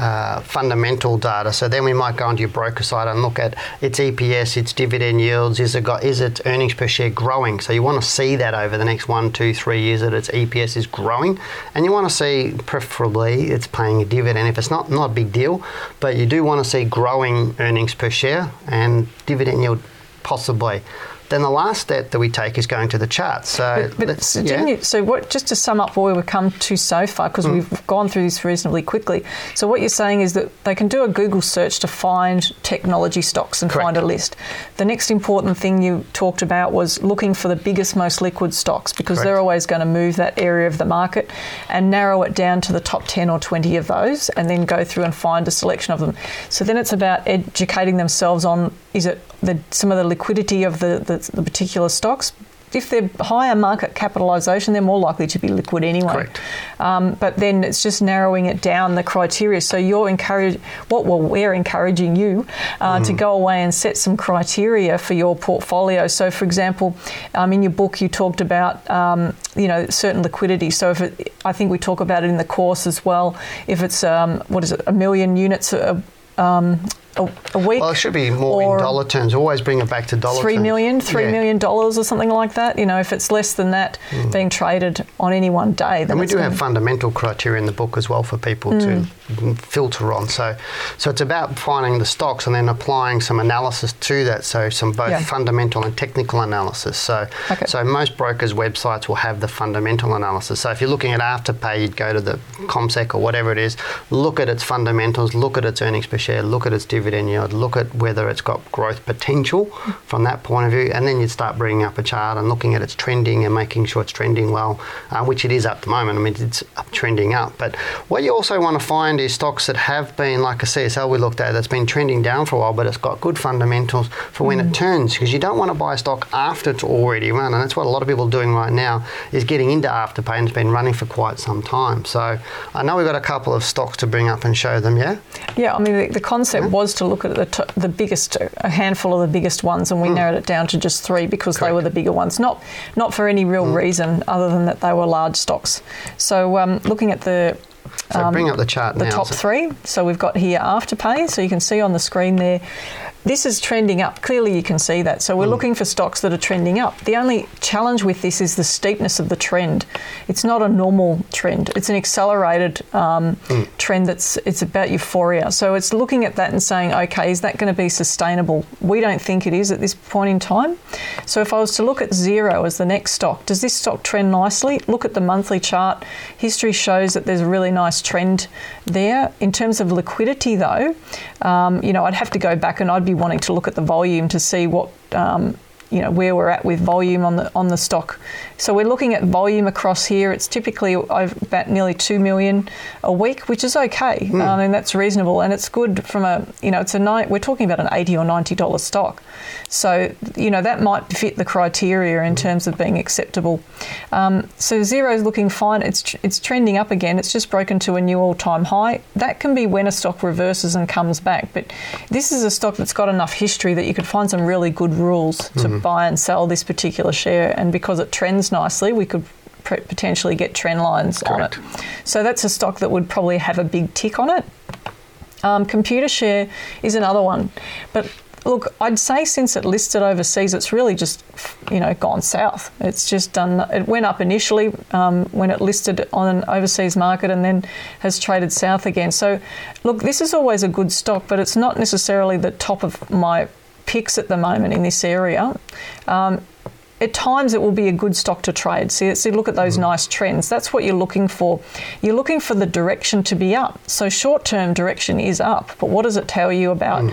uh, fundamental data. So then we might go onto your broker site and look at its EPS, its dividend yields. Is it got is its earnings per share growing? So you want to see that over the next one, two, three years that its EPS is growing, and you want to see preferably it's paying a dividend. If it's not, not a big deal, but you do want to see growing earnings per share and dividend yield possibly. Then the last step that we take is going to the chart. So, But, but let's- so, yeah. you, so what? Just to sum up where we've come to so far, because Hmm. we've gone through this reasonably quickly. So what you're saying is that they can do a Google search to find technology stocks and Correct. find a list. The next important thing you talked about was looking for the biggest, most liquid stocks because Correct. they're always going to move that area of the market, and narrow it down to the top ten or twenty of those, and then go through and find a selection of them. So then it's about educating themselves on is it the, some of the liquidity of the, the, the particular stocks if they're higher market capitalisation, they're more likely to be liquid anyway. Correct. Um, but then it's just narrowing it down the criteria. So you're encouraged. What well, we're encouraging you uh, to go away and set some criteria for your portfolio. So, for example, um, in your book you talked about um, you know certain liquidity. So if it, I think we talk about it in the course as well. If it's um, what is it, a million units. A, um, a, a week. Well, it should be more in dollar terms. Always bring it back to dollar three terms. million, three Yeah. million dollars or something like that. You know, if it's less than that being traded on any one day, then And we do have fundamental criteria in the book as well for people Mm. to filter on. So, so it's about finding the stocks and then applying some analysis to that. So, some both Yeah. fundamental and technical analysis. So, Okay. so most brokers' websites will have the fundamental analysis. So, if you're looking at Afterpay, you'd go to the CommSec or whatever it is, look at its fundamentals, look at its earnings per share, look at its dividend yield, look at whether it's got growth potential from that point of view, and then you'd start bringing up a chart and looking at its trending and making sure it's trending well, uh, which it is at the moment. I mean, it's trending up. But what you also want to find stocks that have been, like a CSL we looked at, that's been trending down for a while, but it's got good fundamentals for when it turns, because you don't want to buy a stock after it's already run, and that's what a lot of people are doing right now, is getting into Afterpay, and it's been running for quite some time. So I know we've got a couple of stocks to bring up and show them, yeah? Yeah, I mean, the, the concept was to look at the, t- the biggest, a handful of the biggest ones, and we narrowed it down to just three because they. Correct. Hmm. were the bigger ones. Not, not for any real reason other than that they were large stocks. So, um, looking at the So bring up the chart Um, the now. top So- three. So we've got here Afterpay. So you can see on the screen there, this is trending up. Clearly, you can see that. So we're Hmm. looking for stocks that are trending up. The only challenge with this is the steepness of the trend. It's not a normal trend. It's an accelerated um, Hmm. trend. That's it's about euphoria. So it's looking at that and saying, okay, is that going to be sustainable? We don't think it is at this point in time. So if I was to look at Xero as the next stock, does this stock trend nicely? Look at the monthly chart. History shows that there's a really nice trend there. In terms of liquidity, though, um, you know, I'd have to go back and I'd be wanting to look at the volume to see what. Um, you know where we're at with volume on the on the stock. So we're looking at volume across here. It's typically about nearly two million a week, which is okay. I mean that's reasonable and it's good from a you know it's a ni- we're talking about an eighty or ninety dollar stock. So you know that might fit the criteria in terms of being acceptable. Um, so Xero is looking fine. It's tr- it's trending up again. It's just broken to a new all time high. That can be when a stock reverses and comes back. But this is a stock that's got enough history that you could find some really good rules to buy and sell this particular share. And because it trends nicely, we could potentially get trend lines Correct. on it. So that's a stock that would probably have a big tick on it. Um, Computershare is another one, but look, I'd say since it listed overseas, it's really just you know gone south. It's just done. It went up initially um, when it listed on an overseas market, and then has traded south again. So, look, this is always a good stock, but it's not necessarily the top of my picks at the moment in this area. Um, at times it will be a good stock to trade. See, see, look at those nice trends. That's what you're looking for. You're looking for the direction to be up. So short term direction is up, but what does it tell you about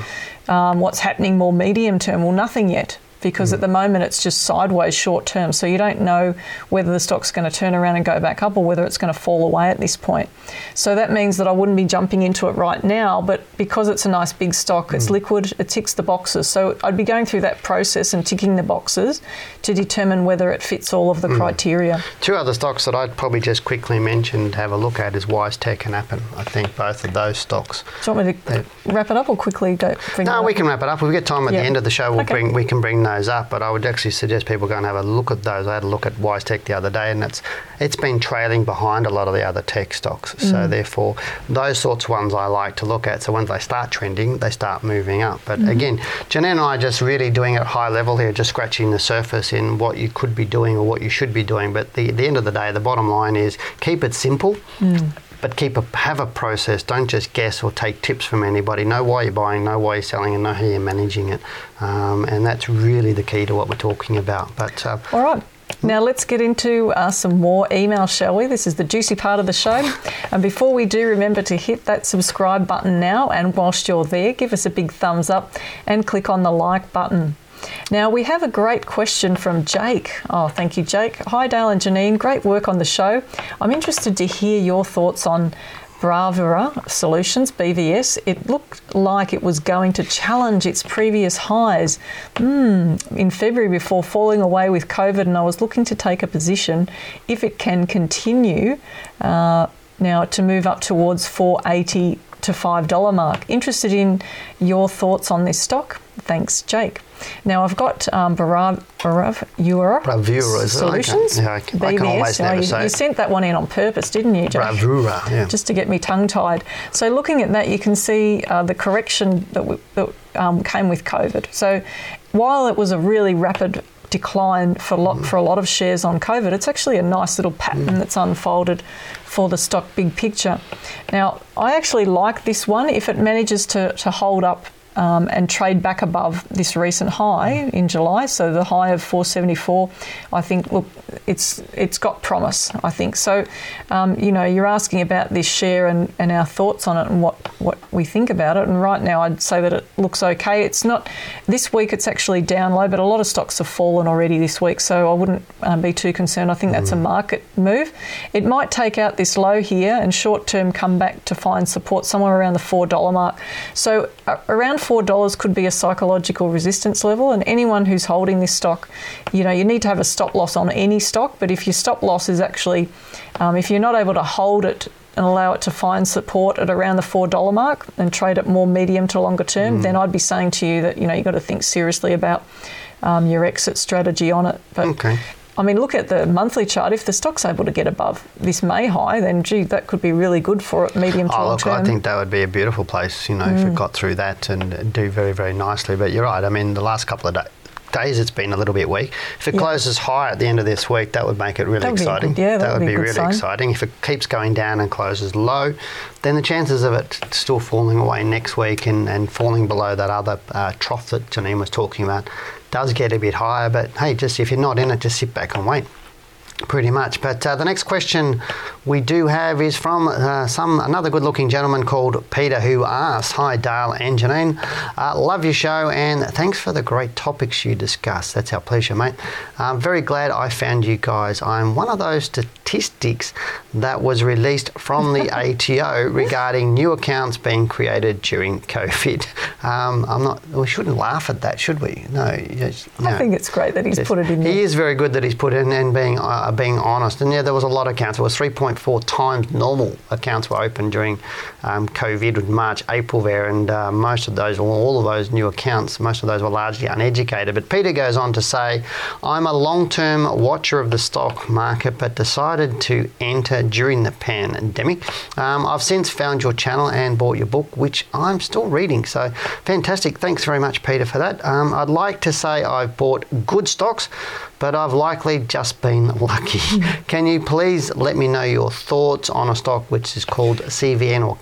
um, what's happening more medium term? Well, nothing yet. Because at the moment it's just sideways short term, so you don't know whether the stock's going to turn around and go back up or whether it's going to fall away at this point. So that means that I wouldn't be jumping into it right now, but because it's a nice big stock, it's hmm. liquid, it ticks the boxes. So I'd be going through that process and ticking the boxes to determine whether it fits all of the hmm. criteria. Two other stocks that I'd probably just quickly mention to have a look at is WiseTech and Appen. I think both of those stocks. Do you want me to wrap it up or quickly it No, up? we can wrap it up. If we get time at the end of the show, we'll Okay. bring we can bring those up. But I would actually suggest people go and have a look at those. I had a look at WiseTech the other day, and it's it's been trailing behind a lot of the other tech stocks. Mm. So therefore, those sorts of ones I like to look at. So once they start trending, they start moving up. But Mm-hmm. again, Janine and I are just really doing it high level here, just scratching the surface in what you could be doing or what you should be doing. But the the end of the day, the bottom line is keep it simple. Mm. But keep a have a process. Don't just guess or take tips from anybody. Know why you're buying, know why you're selling, and know how you're managing it. Um, and that's really the key to what we're talking about. But uh, All right. Now let's get into uh, some more emails, shall we? This is the juicy part of the show. And before we do, remember to hit that subscribe button now. And whilst you're there, give us a big thumbs up and click on the like button. Now, we have a great question from Jake. Oh, thank you, Jake. Hi, Dale and Janine. Great work on the show. I'm interested to hear your thoughts on Bravura Solutions, BVS, it looked like it was going to challenge its previous highs mm, in February before falling away with COVID, and I was looking to take a position if it can continue uh, now to move up towards 480 to $5 mark. Interested in your thoughts on this stock? Thanks, Jake. Now I've got um, Barav, Bravura, Bravura Solutions. Okay. Yeah, I can, I can always never you, say you sent that one in on purpose, didn't you, Jake? Bravura, yeah. Just to get me tongue tied. So looking at that, you can see uh, the correction that, we, that um, came with COVID. So while it was a really rapid decline for a lot for a lot of shares on COVID, it's actually a nice little pattern that's unfolded for the stock big picture. Now, I actually like this one if it manages to, to hold up um, and trade back above this recent high in July. So the high of 474, I think. Look, it's it's got promise. I think so. Um, you know, you're asking about this share and, and our thoughts on it and what what we think about it. And right now, I'd say that it looks okay. It's not this week. It's actually down low, but a lot of stocks have fallen already this week. So I wouldn't um, be too concerned. I think that's a market move. It might take out this low here and short term come back to find support somewhere around the four dollar mark. So uh, around $4 could be a psychological resistance level, and anyone who's holding this stock, you know, you need to have a stop loss on any stock, but if your stop loss is actually, um, if you're not able to hold it and allow it to find support at around the $4 mark and trade it more medium to longer term, then I'd be saying to you that, you know, you've got to think seriously about um, your exit strategy on it. But Okay. I mean, look at the monthly chart. If the stock's able to get above this May high, then gee, that could be really good for it, medium to Oh, look, term. I think that would be a beautiful place, you know, if it got through that and do very, very nicely. But you're right. I mean, the last couple of days. Days it's been a little bit weak. If it closes high at the end of this week, that would make it really That would exciting. good- yeah, that would be good really sign. exciting. If it keeps going down and closes low, then the chances of it still falling away next week and, and falling below that other uh, trough that Janine was talking about does get a bit higher. But hey, just if you're not in it, just sit back and wait. Pretty much, but uh, the next question we do have is from uh, some another good-looking gentleman called Peter, who asks, "Hi Dale and Janine, uh, love your show and thanks for the great topics you discuss. That's our pleasure, mate. I'm very glad I found you guys. I'm one of those statistics that was released from the [laughs] ATO regarding new accounts being created during COVID. Um, I'm not. We shouldn't laugh at that, should we? No. yes, I think it's great that he's Yes. put it in there. He is very good that he's put in and being uh, being honest. And yeah, there was a lot of accounts. It was 3.4 times normal accounts were open during um, COVID with March, April there, and uh, most of those, or all of those new accounts, most of those were largely uneducated. But Peter goes on to say, "I'm a long-term watcher of the stock market, but decided to enter during the pandemic. Um, I've since found your channel and bought your book, which I'm still reading. So fantastic! Thanks very much, Peter, for that. Um, I'd like to say I've bought good stocks." but I've likely just been lucky. [laughs] Can you please let me know your thoughts on a stock which is called CVN or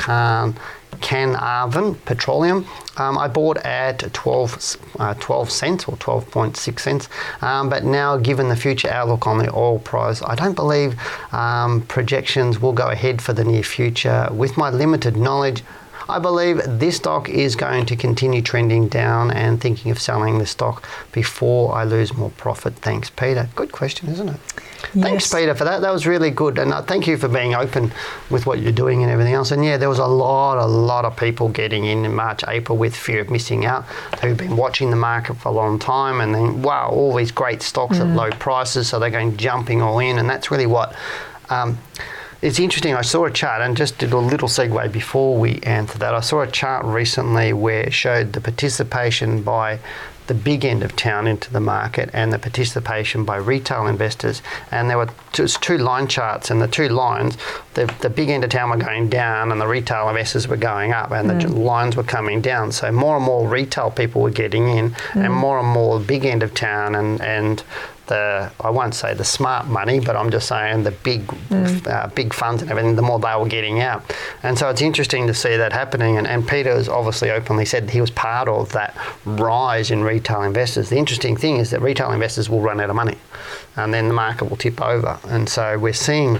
Can Carnarvon Petroleum? Um, I bought at 12, uh, 12 cents or 12.6 cents, um, but now given the future outlook on the oil price, I don't believe um, projections will go ahead for the near future. With my limited knowledge, I believe this stock is going to continue trending down and thinking of selling the stock before I lose more profit. Thanks, Peter. Good question, isn't it? Thanks, Peter, for that. That was really good. And uh, thank you for being open with what you're doing and everything else. And yeah, there was a lot, a lot of people getting in in March, April with fear of missing out who've been watching the market for a long time and then, wow, all these great stocks at low prices. So they're going jumping all in. And that's really what. Um, it's interesting. I saw a chart and just did a little segue before we answer that. I saw a chart recently where it showed the participation by the big end of town into the market and the participation by retail investors. And there were just two line charts, and the two lines, the, the big end of town were going down, and the retail investors were going up, and the mm. lines were coming down. So more and more retail people were getting in, and mm. more and more big end of town and and the I won't say the smart money, but I'm just saying the big uh, big funds and everything. The more they were getting out, and so it's interesting to see that happening. And, and Peter has obviously openly said he was part of that rise in retail investors. The interesting thing is that retail investors will run out of money, and then the market will tip over. And so we're seeing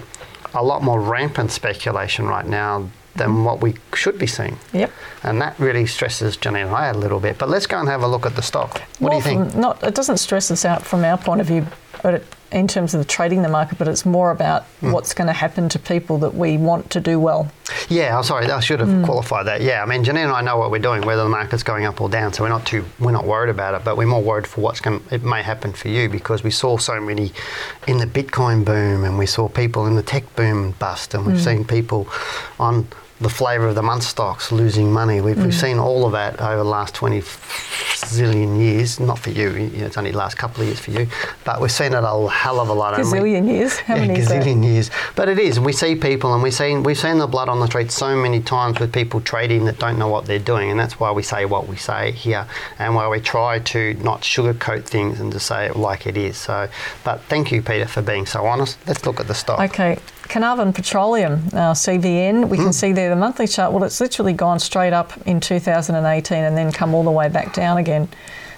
a lot more rampant speculation right now than what we should be seeing. Yep. And that really stresses Janine and I a little bit. But let's go and have a look at the stock. What do you think? from- Not, it doesn't stress us out from our point of view, but it, in terms of the trading the market, but it's more about Hmm. what's going to happen to people that we want to do well. Yeah, I'm sorry. I should have Hmm. qualified that. Yeah, I mean, Janine and I know what we're doing, whether the market's going up or down, so we're not too we're not worried about it. But we're more worried for what's going it may happen for you because we saw so many in the Bitcoin boom, and we saw people in the tech boom bust, and we've seen people on the flavour of the month stocks losing money. We've, Hmm. we've seen all of that over the last 20 zillion years. Not for you, you know, it's only the last couple of years for you, but we've seen it a hell of a lot. and we- years. How yeah, many gazillion years. But it is. We see people, and we've seen we've seen the blood on the street so many times with people trading that don't know what they're doing, and that's why we say what we say here, and why we try to not sugarcoat things and to say it like it is. So, but thank you, Peter, for being so honest. Let's look at the stock. Okay, Carnarvon Petroleum, uh, CVN, we can Hmm. see there the monthly chart. Well, it's literally gone straight up in 2018 and then come all the way back down again.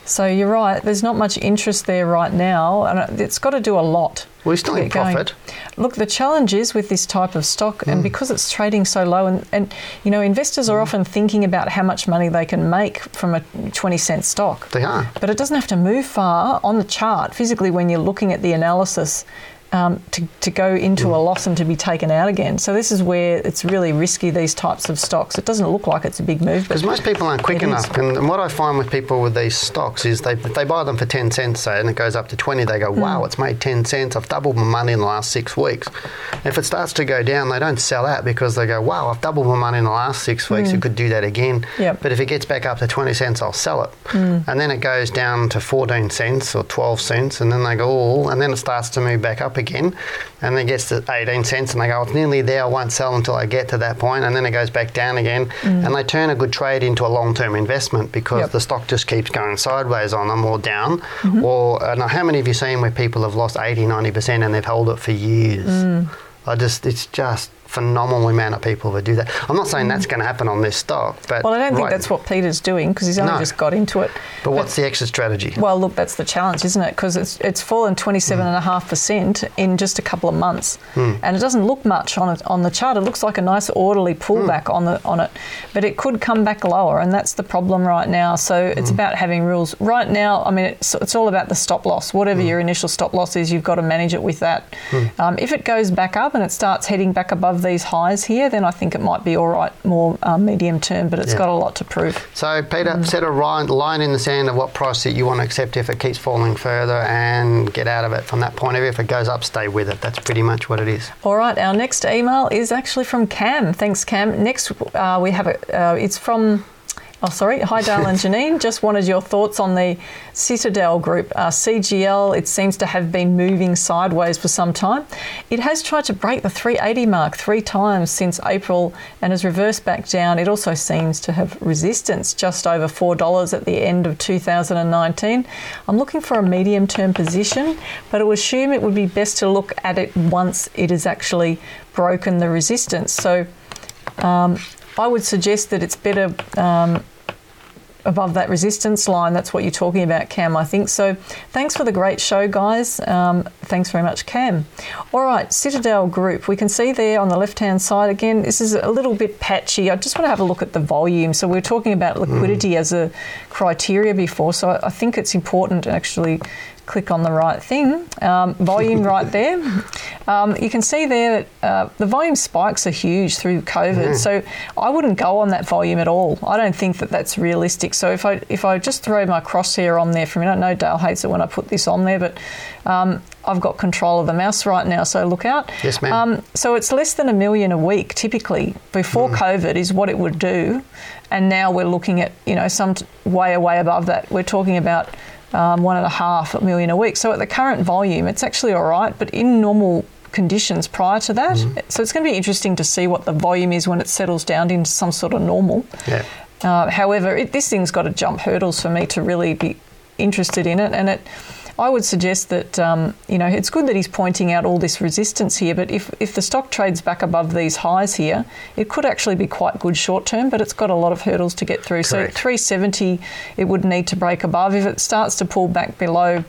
So you're right, there's not much interest there right now, and it's got to do a lot. We're still in profit. Look, the challenge is with this type of stock, Hmm. and because it's trading so low, and, and you know, investors are often thinking about how much money they can make from a 20 cent stock. They are. But it doesn't have to move far on the chart physically when you're looking at the analysis um, to, to go into a loss and to be taken out again. So this is where it's really risky, these types of stocks. It doesn't look like it's a big move. Because most people aren't quick enough. And, and what I find with people with these stocks is they, they buy them for 10 cents, say, and it goes up to 20, they go, wow, hmm. it's made 10 cents. I've doubled my money in the last six weeks. If it starts to go down, they don't sell out because they go, wow, I've doubled my money in the last six weeks. Hmm. You could do that again. Yep. But if it gets back up to 20 cents, I'll sell it. Hmm. And then it goes down to 14 cents or 12 cents, and then they go, oh, and then it starts to move back up again. And then it gets to 18 cents, and they go, it's nearly there, I won't sell until I get to that. And then it goes back down again. Mm. And they turn a good trade into a long term investment because Yep. the stock just keeps going sideways on them or down. Mm-hmm. Or uh, now how many have you seen where people have lost 80, 90% and they've held it for years? Mm. I just, it's just phenomenal amount of people that do that. I'm not saying that's going to happen on this stock, but well, I don't think right. that's what Peter's doing because he's only No. just got into it. But what's the exit strategy? Well, look, that's the challenge, isn't it? Because it's it's fallen twenty seven and a half percent in just a couple of months, hmm. and it doesn't look much on it on the chart. It looks like a nice orderly pullback hmm. on the on it, but it could come back lower, and that's the problem right now. So it's hmm. about having rules. Right now, I mean, it's, it's all about the stop loss. Whatever your initial stop loss is, you've got to manage it with that. Um, if it goes back up and it starts heading back above these highs here, then I think it might be all right, more um, medium term. But it's Yeah. got a lot to prove. So, Peter, Mm. set a line in the sand of what price that you want to accept if it keeps falling further and get out of it from that point of view. If it goes up, stay with it. That's pretty much what it is. All right, our next email is actually from Cam. Thanks, Cam. Next, uh, we have a. Uh, it's from. Oh, sorry. Hi, Dale and Janine. Just wanted your thoughts on the Citadel Group. Uh, CGL, it seems to have been moving sideways for some time. It has tried to break the 380 mark three times since April and has reversed back down. It also seems to have resistance just over $4 at the end of 2019. I'm looking for a medium term position, but I would assume it would be best to look at it once it has actually broken the resistance. So um, I would suggest that it's better um, above that resistance line. That's what you're talking about, Cam, I think. So thanks for the great show, guys. Um, thanks very much, Cam. All right, Citadel Group. We can see there on the left hand side again, this is a little bit patchy. I just want to have a look at the volume. So we are talking about liquidity as a criteria before. So I think it's important actually click on the right thing. Um, volume [laughs] right there. Um, you can see there that uh, the volume spikes are huge through COVID. So I wouldn't go on that volume at all. I don't think that that's realistic. So if I if I just throw my crosshair on there for a minute, I know Dale hates it when I put this on there, but um, I've got control of the mouse right now, so look out. Yes, ma'am. Um, so it's less than a million a week typically before COVID is what it would do, and now we're looking at you know some t- way way above that. We're talking about um, one and a half million a week. So at the current volume, it's actually all right, but in normal conditions prior to that, so it's going to be interesting to see what the volume is when it settles down into some sort of normal. Yeah. Uh, however, it, this thing's got to jump hurdles for me to really be interested in it, and it. I would suggest that um, you know it's good that he's pointing out all this resistance here, but if, if the stock trades back above these highs here, it could actually be quite good short term, but it's got a lot of hurdles to get through. Correct. So 370, it would need to break above. If it starts to pull back below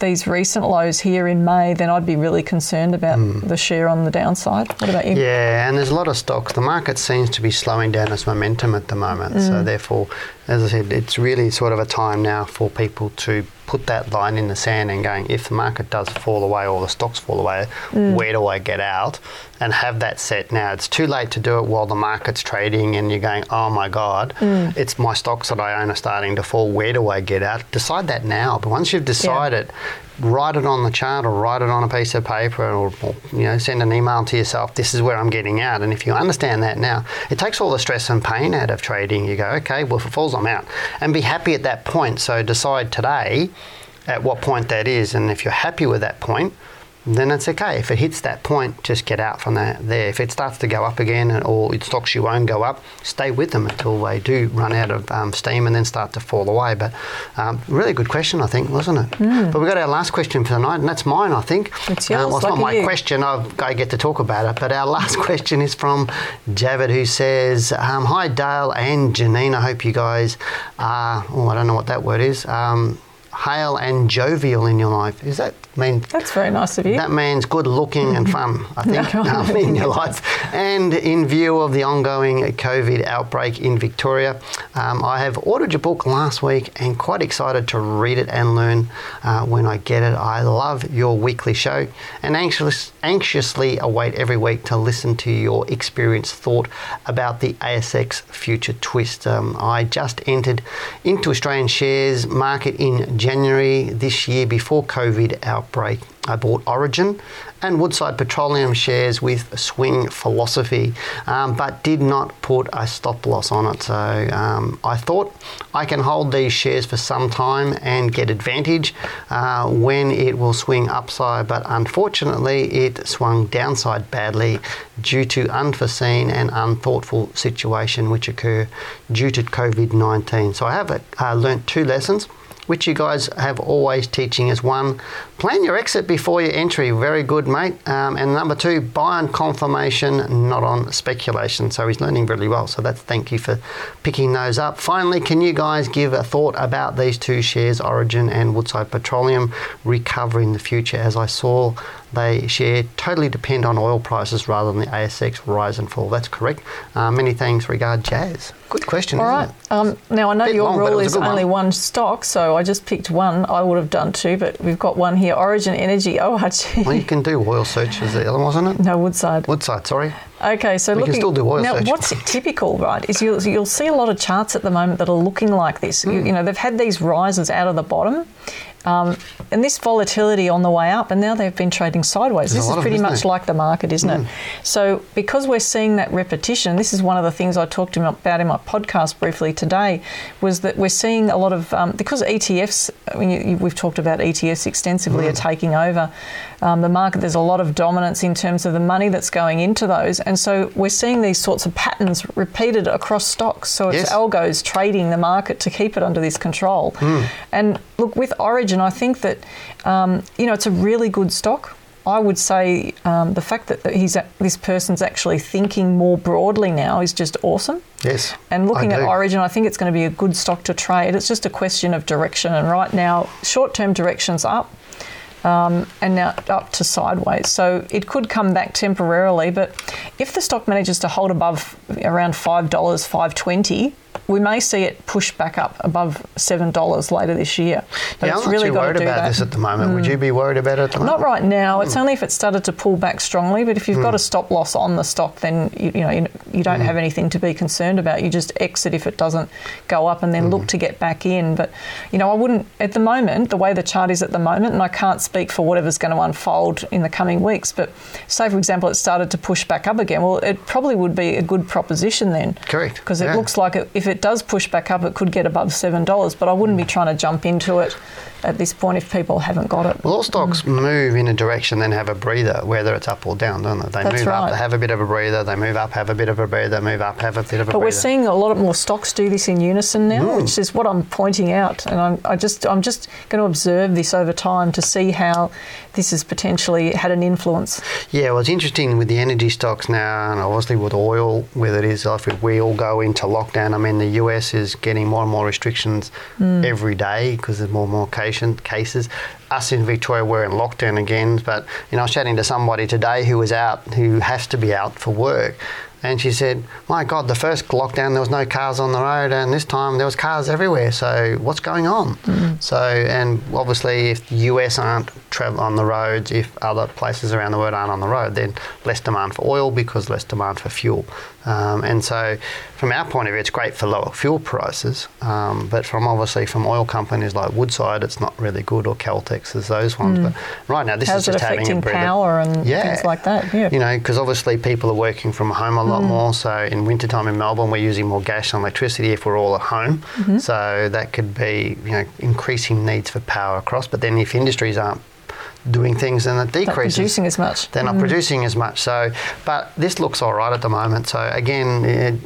these recent lows here in May, then I'd be really concerned about the share on the downside. What about you? Yeah, and there's a lot of stocks. The market seems to be slowing down its momentum at the moment. Mm. So therefore, as I said, it's really sort of a time now for people to put that line in the sand and going, if the market does fall away or the stocks fall away, Mm. where do I get out? And have that set now. It's too late to do it while the market's trading and you're going, oh my God, Mm. it's my stocks that I own are starting to fall. Where do I get out? Decide that now. But once you've decided, write it on the chart or write it on a piece of paper or, or you know send an email to yourself this is where i'm getting out and if you understand that now it takes all the stress and pain out of trading you go okay well if it falls i'm out and be happy at that point so decide today at what point that is and if you're happy with that point then it's okay. If it hits that point, just get out from that there. If it starts to go up again, or it stocks you won't go up, stay with them until they do run out of um, steam and then start to fall away. But um, really good question, I think, wasn't it? But we got our last question for tonight, and that's mine, I think. It's Uh, yours, well, it's not my you. question. I've, I get to talk about it. But our last [laughs] question is from Javid, who says, um, "Hi Dale and Janine. I hope you guys are. Oh, I don't know what that word is. Um, hale and jovial in your life. Is that mean? That's very nice of you. That means good looking and fun, I think, [laughs] No. um, [laughs] in your life. And in view of the ongoing COVID outbreak in Victoria, um, I have ordered your book last week and quite excited to read it and learn uh, when I get it. I love your weekly show and anxious, anxiously await every week to listen to your experienced thought about the ASX future twist. Um, I just entered into Australian shares market in January this year before COVID outbreak. I bought Origin and Woodside Petroleum shares with swing philosophy, um, but did not put a stop loss on it. So um, I thought I can hold these shares for some time and get advantage uh, when it will swing upside, but unfortunately it swung downside badly due to unforeseen and unthoughtful situation which occur due to COVID-19. So I have uh, learnt two lessons which you guys have always teaching is one, plan your exit before your entry. Very good, mate. Um, and number two, buy on confirmation, not on speculation. So he's learning really well. So that's thank you for picking those up. Finally, can you guys give a thought about these two shares, Origin and Woodside Petroleum, recover in the future? As I saw, they share totally depend on oil prices rather than the ASX rise and fall. That's correct. Uh, many thanks. Regard, Jazz. Good question. All isn't right. it? Um, now I know your long, rule is only one. one stock, so I just picked one. I would have done two, but we've got one here. Origin Energy, [laughs] ORG. Well, you can do oil search as the other one, wasn't it? no, Woodside. Woodside, sorry. Okay, so We can looking still do oil now, search. what's [laughs] typical, right? Is you'll you'll see a lot of charts at the moment that are looking like this. Hmm. You, you know, they've had these rises out of the bottom, um, and this volatility on the way up, and now they've been trading sideways. There's this is pretty them, much like the market, isn't it? So because we're seeing that repetition, this is one of the things I talked about in my podcast briefly today, was that we're seeing a lot of um, because ETFs. I mean, you, you, we've talked about ETFs extensively are taking over um, the market. There's a lot of dominance in terms of the money that's going into those, and so we're seeing these sorts of patterns repeated across stocks. So it's Yes. algos trading the market to keep it under this control. And look, with Origin, I think that um, you know it's a really good stock. I would say um, the fact that he's this person's actually thinking more broadly now is just awesome. Yes. And looking at. Origin, I think it's going to be a good stock to trade. It's just a question of direction. And right now, short term direction's up um, and now up to sideways. So it could come back temporarily. But if the stock manages to hold above around $5, five twenty, we may see it push back up above $7 later this year. But yeah, it's I'm not really too worried about that. this at the moment. Would you be mm. worried about it at the moment? Not right now. It's mm. only if it started to pull back strongly. But if you've got mm. a stop loss on the stock, then you, you know you, you don't have anything to be concerned about. You just exit if it doesn't go up, and then look to get back in. But you know, I wouldn't at the moment. The way the chart is at the moment, and I can't speak for whatever's going to unfold in the coming weeks. But say, for example, it started to push back up again. Well, it probably would be a good proposition then. Correct, Because it yeah. looks like it, if it does push back up, it could get above seven dollars. But I wouldn't be trying to jump into it at this point if people haven't got it. Well, all stocks move in a direction, then have a breather, whether it's up or down, don't they? They That's move up, right. they have a bit of a breather, they move up, have a bit of a breather, they move up, have a bit of a But breather. But we're seeing a lot more stocks do this in unison now, Mm. which is what I'm pointing out, and I'm, I just I'm just going to observe this over time to see how this has potentially had an influence. Yeah, well, it's interesting with the energy stocks now, and obviously with oil, whether it is if we all go into lockdown. I mean, the US is getting more and more restrictions hmm. every day because there's more and more cases. Us in Victoria, we're in lockdown again. But you know, I was chatting to somebody today who was out, who has to be out for work, and she said, "My God, the first lockdown there was no cars on the road, and this time there was cars everywhere. So what's going on?" Mm. So, and obviously, if the US aren't travel on the roads, if other places around the world aren't on the road, then less demand for oil because less demand for fuel. Um, and so, from our point of view, it's great for lower fuel prices. Um, but from obviously from oil companies like Woodside, it's not really good, or Caltex, as those ones. Mm. But right now, this How's is just having a power and yeah, things like that. Yeah, you know, because obviously people are working from home a lot mm. more. So in wintertime in Melbourne, we're using more gas and electricity if we're all at home. Mm-hmm. So that could be you know increasing needs for power across. But then if industries aren't doing things and it decreases. Not producing as much. They're not mm. producing as much. So, but this looks all right at the moment. So again, it,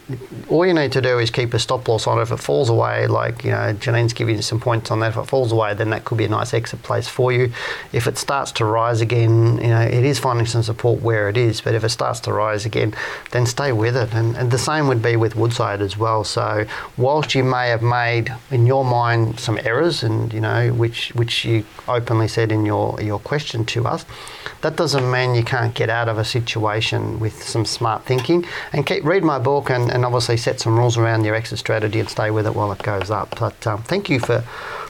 all you need to do is keep a stop loss on it. If it falls away, like you know, Janine's giving you some points on that. If it falls away, then that could be a nice exit place for you. If it starts to rise again, you know, it is finding some support where it is. But if it starts to rise again, then stay with it. And, and the same would be with Woodside as well. So whilst you may have made in your mind some errors, and you know, which which you openly said in your your question to us. That doesn't mean you can't get out of a situation with some smart thinking and keep read my book and, and obviously set some rules around your exit strategy and stay with it while it goes up. But um, thank you for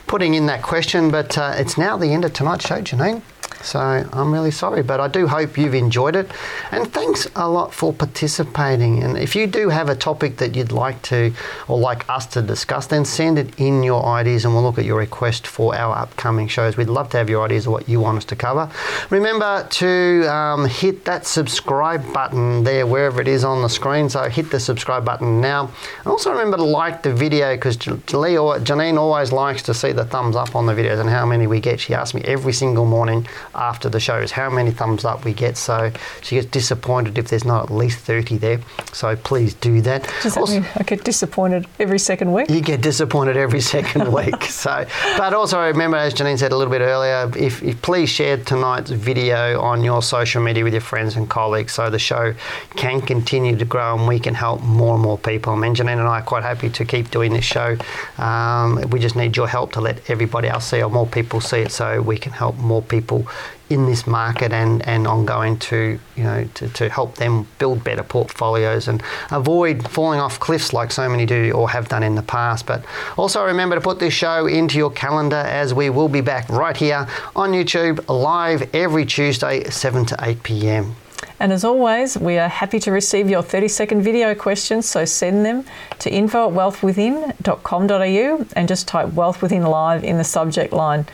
putting in that question. But uh, it's now the end of tonight's show, Janine. So I'm really sorry, but I do hope you've enjoyed it. And thanks a lot for participating. And if you do have a topic that you'd like to or like us to discuss, then send it in your ideas and we'll look at your request for our upcoming shows. We'd love to have your ideas of what you want us to cover. Remember to um, hit that subscribe button there, wherever it is on the screen. So hit the subscribe button now. And also remember to like the video because Janine always likes to see the thumbs up on the videos and how many we get. She asks me every single morning after the shows how many thumbs up we get. So she gets disappointed if there's not at least 30 there. So please do that. Does that also, mean I get disappointed every second week? You get disappointed every second [laughs] week. So, but also remember, as Janine said a little bit earlier, if, if please share tonight's video on your social media with your friends and colleagues, so the show can continue to grow and we can help more and more people. I mean, Janine and I are quite happy to keep doing this show. Um, we just need your help to let everybody else see or more people see it, so we can help more people in this market and, and ongoing to you know to, to help them build better portfolios and avoid falling off cliffs like so many do or have done in the past. But also remember to put this show into your calendar as we will be back right here on YouTube live every Tuesday 7 to 8 p.m. And as always, we are happy to receive your 30 second video questions, so send them to info at wealthwithin.com.au and just type Wealth Within Live in the subject line.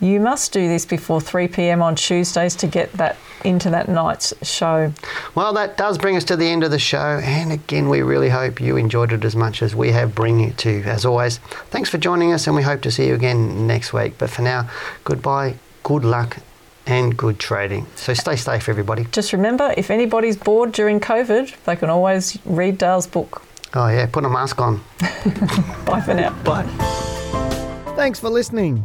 You must do this before 3 pm on Tuesdays to get that into that night's show. Well, that does bring us to the end of the show. And again, we really hope you enjoyed it as much as we have bringing it to you. As always, thanks for joining us, and we hope to see you again next week. But for now, goodbye, good luck, and good trading. So stay safe, everybody. Just remember if anybody's bored during COVID, they can always read Dale's book. Oh, yeah, put a mask on. [laughs] Bye for now. Bye. Thanks for listening.